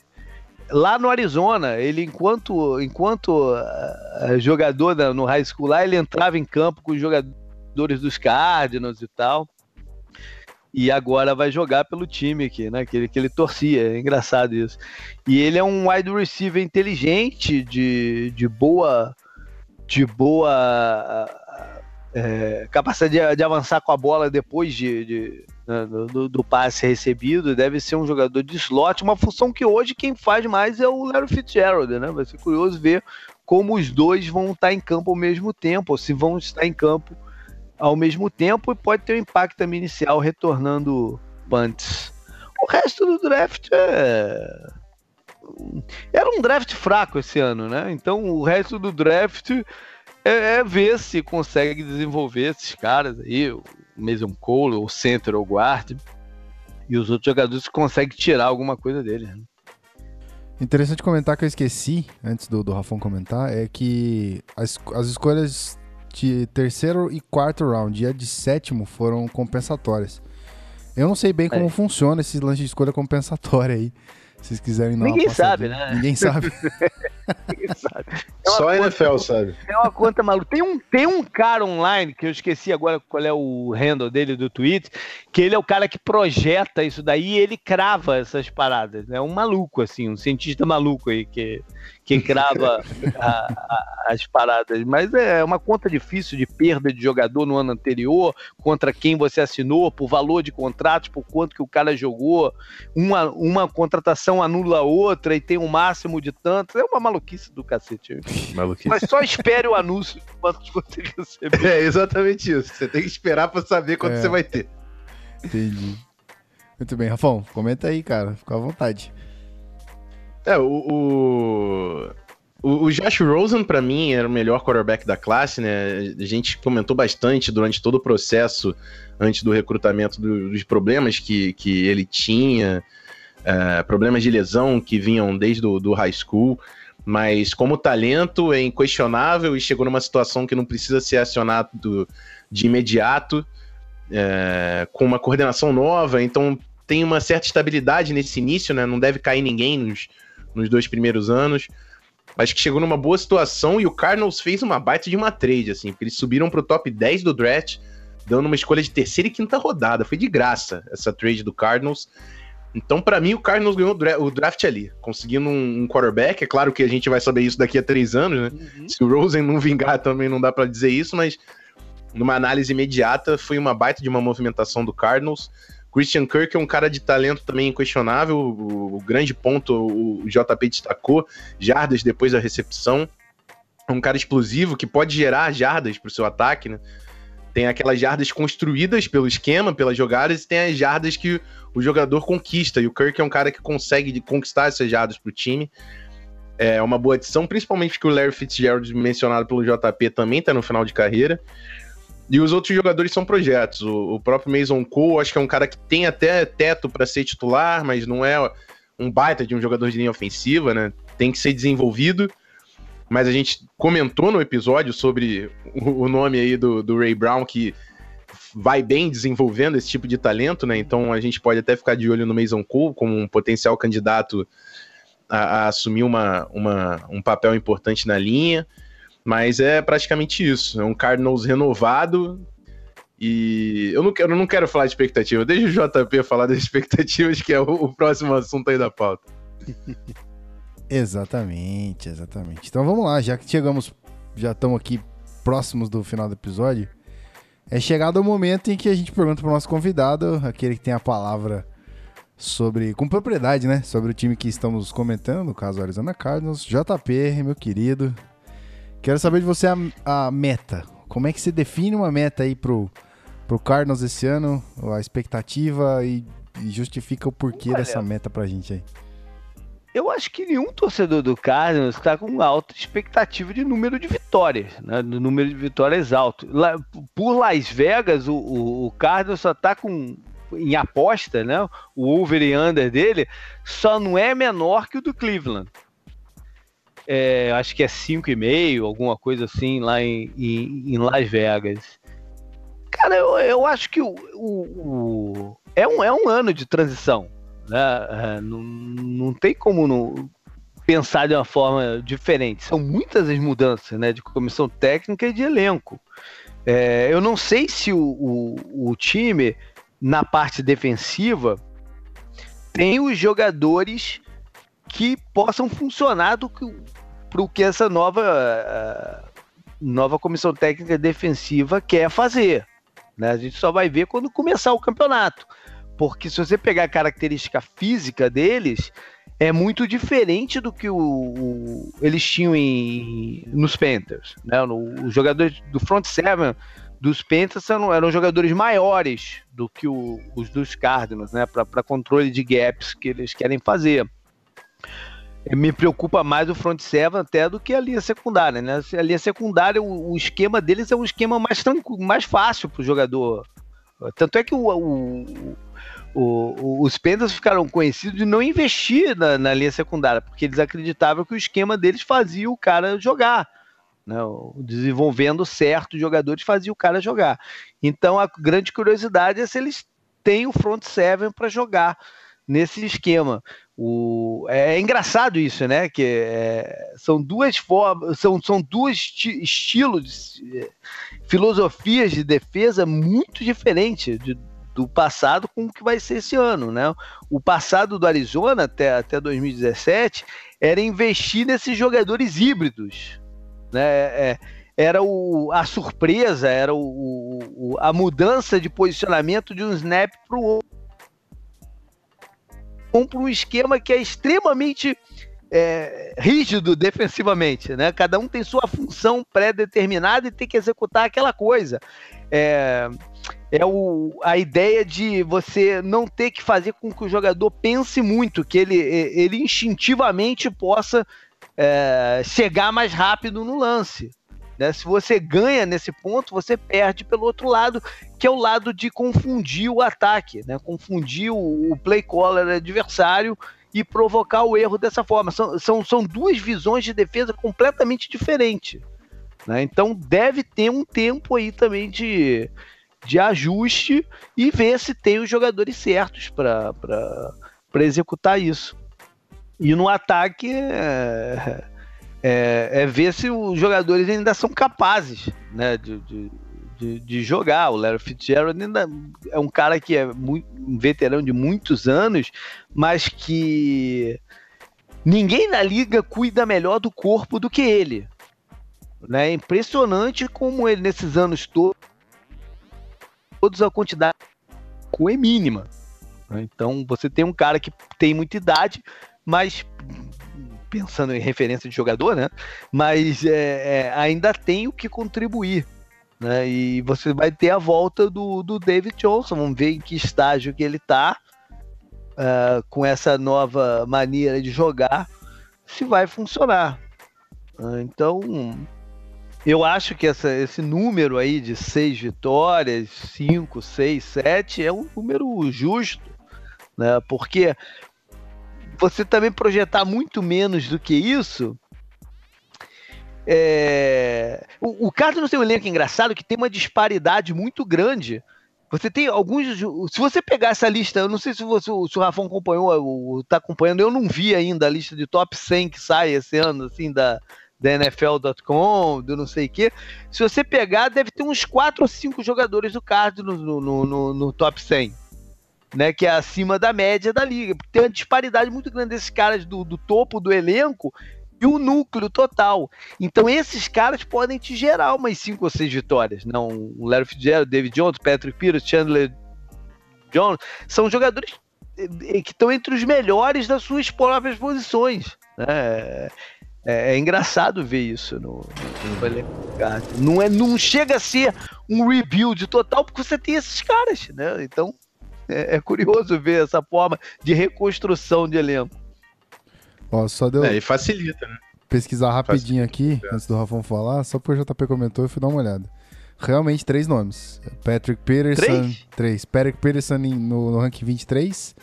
lá no Arizona, ele enquanto enquanto uh, jogador no high school lá, ele entrava em campo com os jogadores dos Cardinals e tal e agora vai jogar pelo time aqui, né? Que ele, que ele torcia. É engraçado isso. E ele é um wide receiver inteligente, de, de boa. De boa. É, capacidade de, de, avançar com a bola depois de, de né, do, do, passe recebido, deve ser um jogador de slot, uma função que hoje quem faz mais é o Larry Fitzgerald, né? Vai ser curioso ver como os dois vão estar em campo ao mesmo tempo, ou se vão estar em campo ao mesmo tempo e pode ter um impacto também inicial retornando punts. O resto do draft é. Era um draft fraco esse ano, né? Então o resto do draft é, é ver se consegue desenvolver esses caras aí, o Mason Cole, o center ou guard, e os outros jogadores conseguem tirar alguma coisa dele. Né? Interessante comentar que eu esqueci, antes do, do Rafão comentar, é que as, as escolhas de terceiro e quarto round e a de sétimo foram compensatórias. Eu não sei bem como é. funciona esse lance de escolha compensatória aí. Se vocês quiserem dar Ninguém sabe, né? Ninguém sabe. (laughs) (laughs) Ninguém sabe. É Só a NFL sabe. É uma conta maluca. Tem um, tem um cara online, que eu esqueci agora qual é o handle dele do Twitter, que ele é o cara que projeta isso daí e ele crava essas paradas. É um maluco, assim, um cientista maluco aí que que crava a, a, as paradas. Mas é uma conta difícil de perda de jogador no ano anterior, contra quem você assinou, por valor de contratos, por quanto que o cara jogou. Uma, uma contratação anula a outra e tem um máximo de tantos. É uma maluquice do cacete. Maluquice. Mas só espere o anúncio de quantos você receber. É exatamente isso. Você tem que esperar para saber quanto é. você vai ter. Entendi. Muito bem, Rafão, comenta aí, cara. Fica à vontade. É, o, o, o Josh Rosen, para mim, era o melhor quarterback da classe, né? A gente comentou bastante durante todo o processo, antes do recrutamento, do, dos problemas que, que ele tinha, é, problemas de lesão que vinham desde o do high school. Mas como talento é inquestionável e chegou numa situação que não precisa ser acionado de imediato, é, com uma coordenação nova, então tem uma certa estabilidade nesse início, né? Não deve cair ninguém nos, nos dois primeiros anos. Acho que chegou numa boa situação e o Cardinals fez uma baita de uma trade, assim, porque eles subiram pro top 10 do draft, dando uma escolha de terceira e quinta rodada. Foi de graça essa trade do Cardinals. Então, para mim, o Cardinals ganhou o draft ali, conseguindo um, quarterback. É claro que a gente vai saber isso daqui a três anos, né? Uhum. Se o Rosen não vingar também não dá para dizer isso, mas numa análise imediata, foi uma baita de uma movimentação do Cardinals. Christian Kirk é um cara de talento também inquestionável, o, o grande ponto o, JP destacou, jardas depois da recepção. É um cara explosivo que pode gerar jardas para o seu ataque, né? Tem aquelas jardas construídas pelo esquema, pelas jogadas, e tem as jardas que o jogador conquista. E o Kirk é um cara que consegue conquistar essas jardas para o time. É uma boa adição, principalmente porque o Larry Fitzgerald, mencionado pelo JP, também está no final de carreira. E os outros jogadores são projetos. O, o, próprio Mason Cole, acho que é um cara que tem até teto para ser titular, mas não é um baita de um jogador de linha ofensiva, né? Tem que ser desenvolvido mas a gente comentou no episódio sobre o nome aí do, do Ray Brown, que vai bem desenvolvendo esse tipo de talento, né? Então a gente pode até ficar de olho no Mason Cole como um potencial candidato a, a assumir uma, uma, um papel importante na linha. Mas é praticamente isso. É um Cardinals renovado. E eu não, quero, eu não quero falar de expectativa. Deixa o JP falar das (laughs) expectativas, que é o, o próximo assunto aí da pauta. (laughs) Exatamente, exatamente. Então vamos lá, já que chegamos, já estamos aqui próximos do final do episódio, é chegado o momento em que a gente pergunta para o nosso convidado, aquele que tem a palavra sobre, com propriedade, né? Sobre o time que estamos comentando, no caso Arizona Cardinals. JP, meu querido, quero saber de você a, a meta. Como é que se define uma meta aí pro, pro Cardinals esse ano? A expectativa e, e justifica o porquê Olha, dessa meta pra gente aí. Eu acho que nenhum torcedor do Cardinals está com alta expectativa de número de vitórias, né? Do número de vitórias alto. Lá, por Las Vegas, o, o, o Cardinals só está com em aposta, né? O over e under dele só não é menor que o do Cleveland. É, acho que é 5,5, alguma coisa assim, lá em, em, em, Las Vegas. Cara, eu, eu acho que o, o, o, é, um, é um ano de transição. Né? É, não, não tem como pensar de uma forma diferente. São muitas as mudanças né, de comissão técnica e de elenco. É, eu não sei se o, o, o, time, na parte defensiva, tem os jogadores que possam funcionar para o que essa nova, nova comissão técnica defensiva quer fazer. Né? A gente só vai ver quando começar o campeonato. Porque se você pegar a característica física deles, é muito diferente do que o, o eles tinham em, nos Panthers. Né? No, os jogadores do front seven dos Panthers eram, eram jogadores maiores do que o, os dos Cardinals, né? para controle de gaps que eles querem fazer. Me preocupa mais o front seven até do que a linha secundária, né? A linha secundária, o, o esquema deles é um esquema mais tranquilo, mais fácil para o jogador. Tanto é que o, o o, os Panthers ficaram conhecidos de não investir na, na, linha secundária, porque eles acreditavam que o esquema deles fazia o cara jogar. Né? Desenvolvendo certos jogadores fazia o cara jogar. Então a grande curiosidade é se eles têm o front seven para jogar nesse esquema. O, é, é, engraçado isso, né? Que é, são duas formas, são, são esti estilos, de, é, filosofias de defesa muito diferentes de, do passado com o que vai ser esse ano, né? O passado do Arizona até, até 2017 era investir nesses jogadores híbridos, né? É, era o, a surpresa, era o, o, a mudança de posicionamento de um snap para o outro para um esquema que é extremamente é, rígido defensivamente, né? Cada um tem sua função pré-determinada e tem que executar aquela coisa. É, é o, a ideia de você não ter que fazer com que o jogador pense muito, que ele, ele instintivamente possa é, chegar mais rápido no lance. Né? Se você ganha nesse ponto, você perde pelo outro lado, que é o lado de confundir o ataque, né? confundir o, play caller adversário e provocar o erro dessa forma. São, são, são duas visões de defesa completamente diferentes. Né? Então deve ter um tempo aí também de, de ajuste e ver se tem os jogadores certos para executar isso. E no ataque é, é, é, ver se os jogadores ainda são capazes né, de, de, de, de, jogar. O Larry Fitzgerald ainda é um cara que é muito, um veterano de muitos anos, mas que ninguém na liga cuida melhor do corpo do que ele. Né? É impressionante como ele, nesses anos todos, todos a quantidade é mínima. Né? Então você tem um cara que tem muita idade, mas pensando em referência de jogador, né? Mas é, é, ainda tem o que contribuir. Né? E você vai ter a volta do, do David Johnson. Vamos ver em que estágio que ele está uh, com essa nova maneira de jogar, se vai funcionar. Uh, então, eu acho que essa, esse número aí de seis vitórias, cinco, seis, sete, é um número justo, né? Porque você também projetar muito menos do que isso. É... O, o caso no seu elenco engraçado que tem uma disparidade muito grande. Você tem alguns. Se você pegar essa lista, eu não sei se, você, se o Rafão acompanhou, ou tá acompanhando, eu não vi ainda a lista de top 100 que sai esse ano, assim, da, da NFL.com, do não sei o quê. Se você pegar, deve ter uns 4 ou 5 jogadores do card no, no, no, no, top 100. Né, que é acima da média da liga. Porque tem uma disparidade muito grande desses caras do, do topo do elenco e o núcleo total. Então esses caras podem te gerar umas 5 ou 6 vitórias. Não, o Larry Fitzgerald, David Jones, Patrick Peters, Chandler Jones, são jogadores eh, que estão entre os melhores das suas próprias posições. Né? É, é, engraçado ver isso no, no não é Não chega a ser um rebuild total, porque você tem esses caras, né? Então é, é curioso ver essa forma de reconstrução de elenco. Ó, só deu. É, e facilita, né? Pesquisar rapidinho facilita, aqui, é. antes do Rafão falar, só porque o JP comentou, eu fui dar uma olhada. Realmente, três nomes. Patrick Peterson. Três? três. Patrick Peterson no, no ranking 23.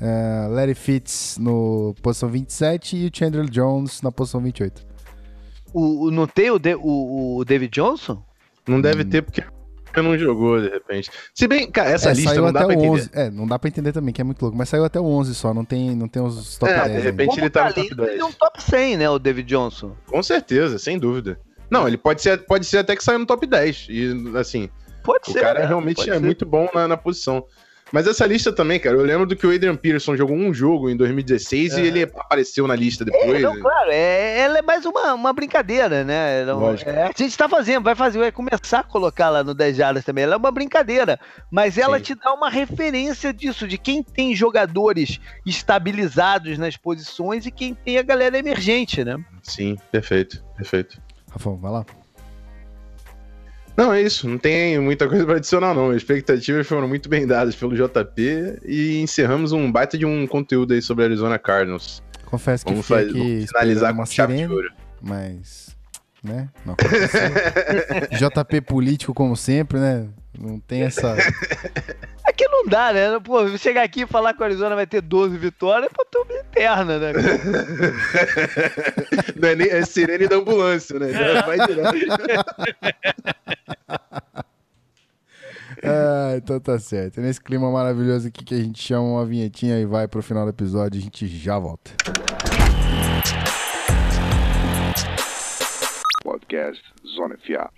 Uh, Larry Fitz no posição 27 e o Chandler Jones na posição 28. O, o, não tem o, de, o, o David Johnson? Não deve hum. ter porque não jogou de repente. Se bem, cara, essa é, lista não dá pra entender. É, não dá pra entender também, que é muito louco. Mas saiu até o 11 só, não tem, não tem os top é, 10. de repente ainda. ele tá no top 10. Ele é um top 100, né, o David Johnson. Com certeza, sem dúvida. Não, ele pode ser, pode ser até que saiu no top 10. E, assim, pode o ser, cara né? realmente é ser. muito bom na, na posição. Mas essa lista também, cara, eu lembro do que o Adrian Peterson jogou um jogo em 2016 é. e ele apareceu na lista depois. É, não, claro, é, ela é mais uma, uma brincadeira, né? Não, é, a gente tá fazendo, vai fazer, vai começar a colocar lá no 10 jardas também. Ela é uma brincadeira, mas ela Sim. te dá uma referência disso, de quem tem jogadores estabilizados nas posições e quem tem a galera emergente, né? Sim, perfeito, perfeito. Rafa, vai lá. Não, é isso. Não tem muita coisa para adicionar, não. As expectativas foram muito bem dadas pelo JP e encerramos um baita de um conteúdo aí sobre a Arizona Cardinals. Confesso que vamos fazer, aqui finalizar com uma sirene, mas né? Não (laughs) JP político como sempre, né? Não tem essa Aqui não dá, né? Pô, chegar aqui e falar que o Arizona vai ter 12 vitórias, pô, tô eterna, né? (laughs) Não é nem é sirene da ambulância, né? Já vai direto. (laughs) ah, então tá certo. Nesse clima maravilhoso aqui que a gente chama uma vinhetinha e vai pro final do episódio, a gente já volta. Podcast Zona FA.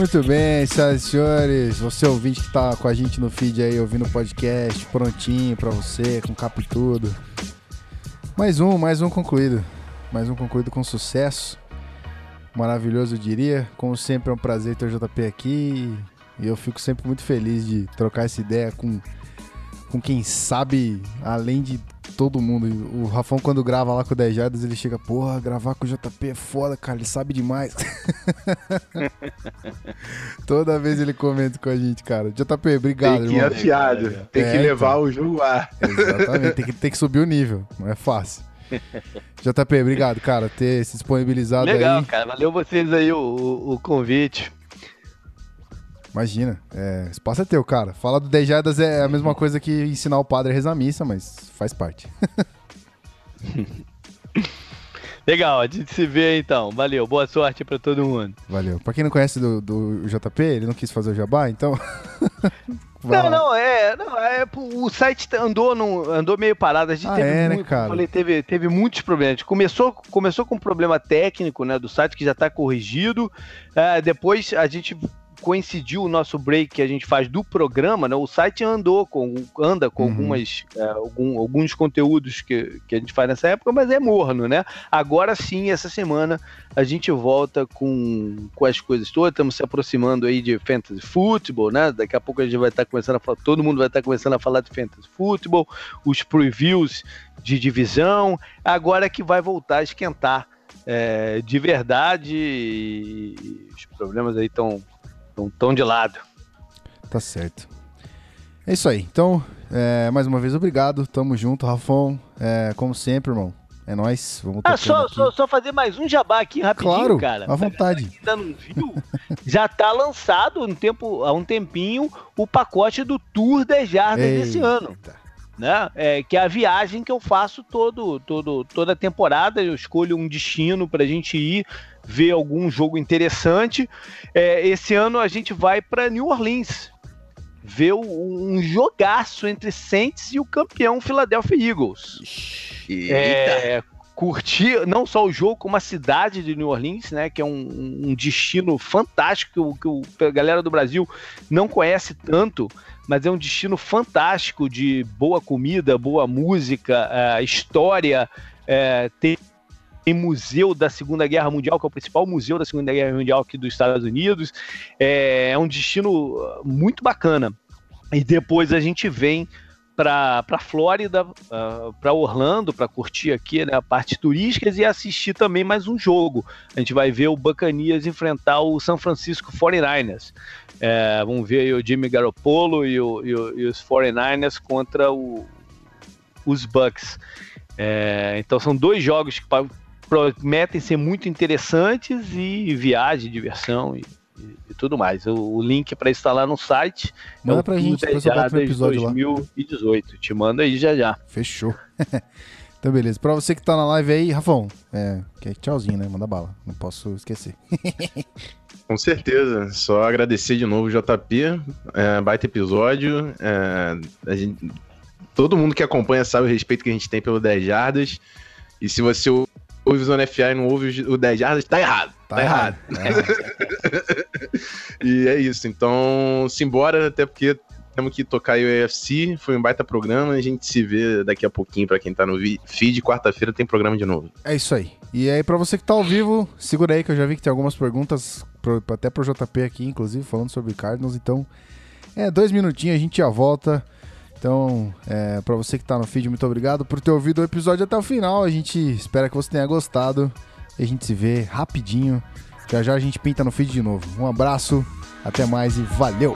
Muito bem, senhoras e senhores. Você ouvinte que tá com a gente no feed aí, ouvindo o podcast, prontinho para você, com cap tudo. Mais um, mais um concluído. Mais um concluído com sucesso. Maravilhoso, eu diria. Como sempre, é um prazer ter o JP aqui. E eu fico sempre muito feliz de trocar essa ideia com, com quem sabe, além de todo mundo. O Rafão, quando grava lá com o 10 Jardas, ele chega, porra, gravar com o JP é foda, cara, ele sabe demais. (laughs) Toda vez ele comenta com a gente, cara. JP, obrigado. Tem que ir afiado, tem é, que levar então. o jogo lá. Exatamente, tem que, tem que subir o nível, não é fácil. JP, obrigado, cara, ter se disponibilizado Legal, aí. cara, valeu vocês aí o, o, o convite. Imagina, é, espaço é teu, cara. Falar do 10 jardas é a mesma coisa que ensinar o padre a rezar a missa, mas faz parte. (laughs) Legal, a gente se vê então. Valeu, boa sorte para todo mundo. Valeu. Pra quem não conhece do, do JP, ele não quis fazer o jabá, então. (laughs) não, não, é, não, é. O site andou, andou meio parado. A gente ah, teve, é, né, muito, né, cara? Falei, teve, teve muitos problemas. Começou, começou com um problema técnico né, do site que já está corrigido. É, depois a gente coincidiu o nosso break que a gente faz do programa, né? O site andou com, anda com uhum. algumas, é, algum, alguns conteúdos que, que a gente faz nessa época, mas é morno, né? Agora sim, essa semana a gente volta com, com as coisas todas. Estamos se aproximando aí de fantasy football, né? Daqui a pouco a gente vai estar começando a falar, todo mundo vai estar começando a falar de fantasy football, os previews de divisão. Agora que vai voltar a esquentar é, de verdade, os problemas aí estão tão, de lado. Tá certo. É isso aí. Então, é, mais uma vez, obrigado. Tamo junto, Rafão. É, como sempre, irmão. É nóis. Vamos ah, só, só, só, fazer mais um jabá aqui rapidinho, claro, cara. À vontade. Ainda não viu? já tá lançado um tempo, há um tempinho o pacote do Tour 10 Jardas desse ano né? É, que é a viagem que eu faço todo, todo, toda temporada. Eu escolho um destino para a gente ir ver algum jogo interessante. É, esse ano a gente vai para New Orleans ver um jogaço entre Saints e o campeão Philadelphia Eagles. Eita. É, curtir não só o jogo, como a cidade de New Orleans, né? Que é um, um destino fantástico que, que a galera do Brasil não conhece tanto mas é um destino fantástico de boa comida, boa música, uh, história. Uh, tem, tem museu da Segunda Guerra Mundial, que é o principal museu da Segunda Guerra Mundial aqui dos Estados Unidos. É, é um destino muito bacana. E depois a gente vem para Flórida, uh, para Orlando, para curtir aqui né, a parte turística e assistir também mais um jogo. A gente vai ver o Bacanias enfrentar o San Francisco 49ers. É, vamos ver o Jimmy Garoppolo e, o, e, o, e os 49ers contra o, os Bucks. É, então são dois jogos que prometem ser muito interessantes e viagem, diversão e, e tudo mais. O, o link para instalar no site Manda é o pra gente, depois eu boto episódio 2018. Lá. Te manda aí já já. Fechou. (laughs) então beleza. Para você que tá na live aí, Rafão, é, que é tchauzinho, né? Manda bala. Não posso esquecer. (laughs) Com certeza. Só agradecer de novo, JP. É, baita episódio. É, gente, todo mundo que acompanha sabe o respeito que a gente tem pelo 10 Jardas. E se você ouve o Zona FA e não ouve o 10 Jardas, tá errado. Tá, tá errado. errado. (laughs) e é isso. Então, simbora, até porque temos que tocar aí o EFC. Foi um baita programa. A gente se vê daqui a pouquinho para quem tá no feed. Quarta-feira tem programa de novo. É isso aí. E aí, para você que tá ao vivo, segura aí que eu já vi que tem algumas perguntas pro, até pro JP aqui, inclusive, falando sobre Cardinals. Então, é, dois minutinhos, a gente já volta. Então, é, para você que tá no feed, muito obrigado por ter ouvido o episódio até o final. A gente espera que você tenha gostado. E a gente se vê rapidinho. Já já a gente pinta no feed de novo. Um abraço, até mais e valeu!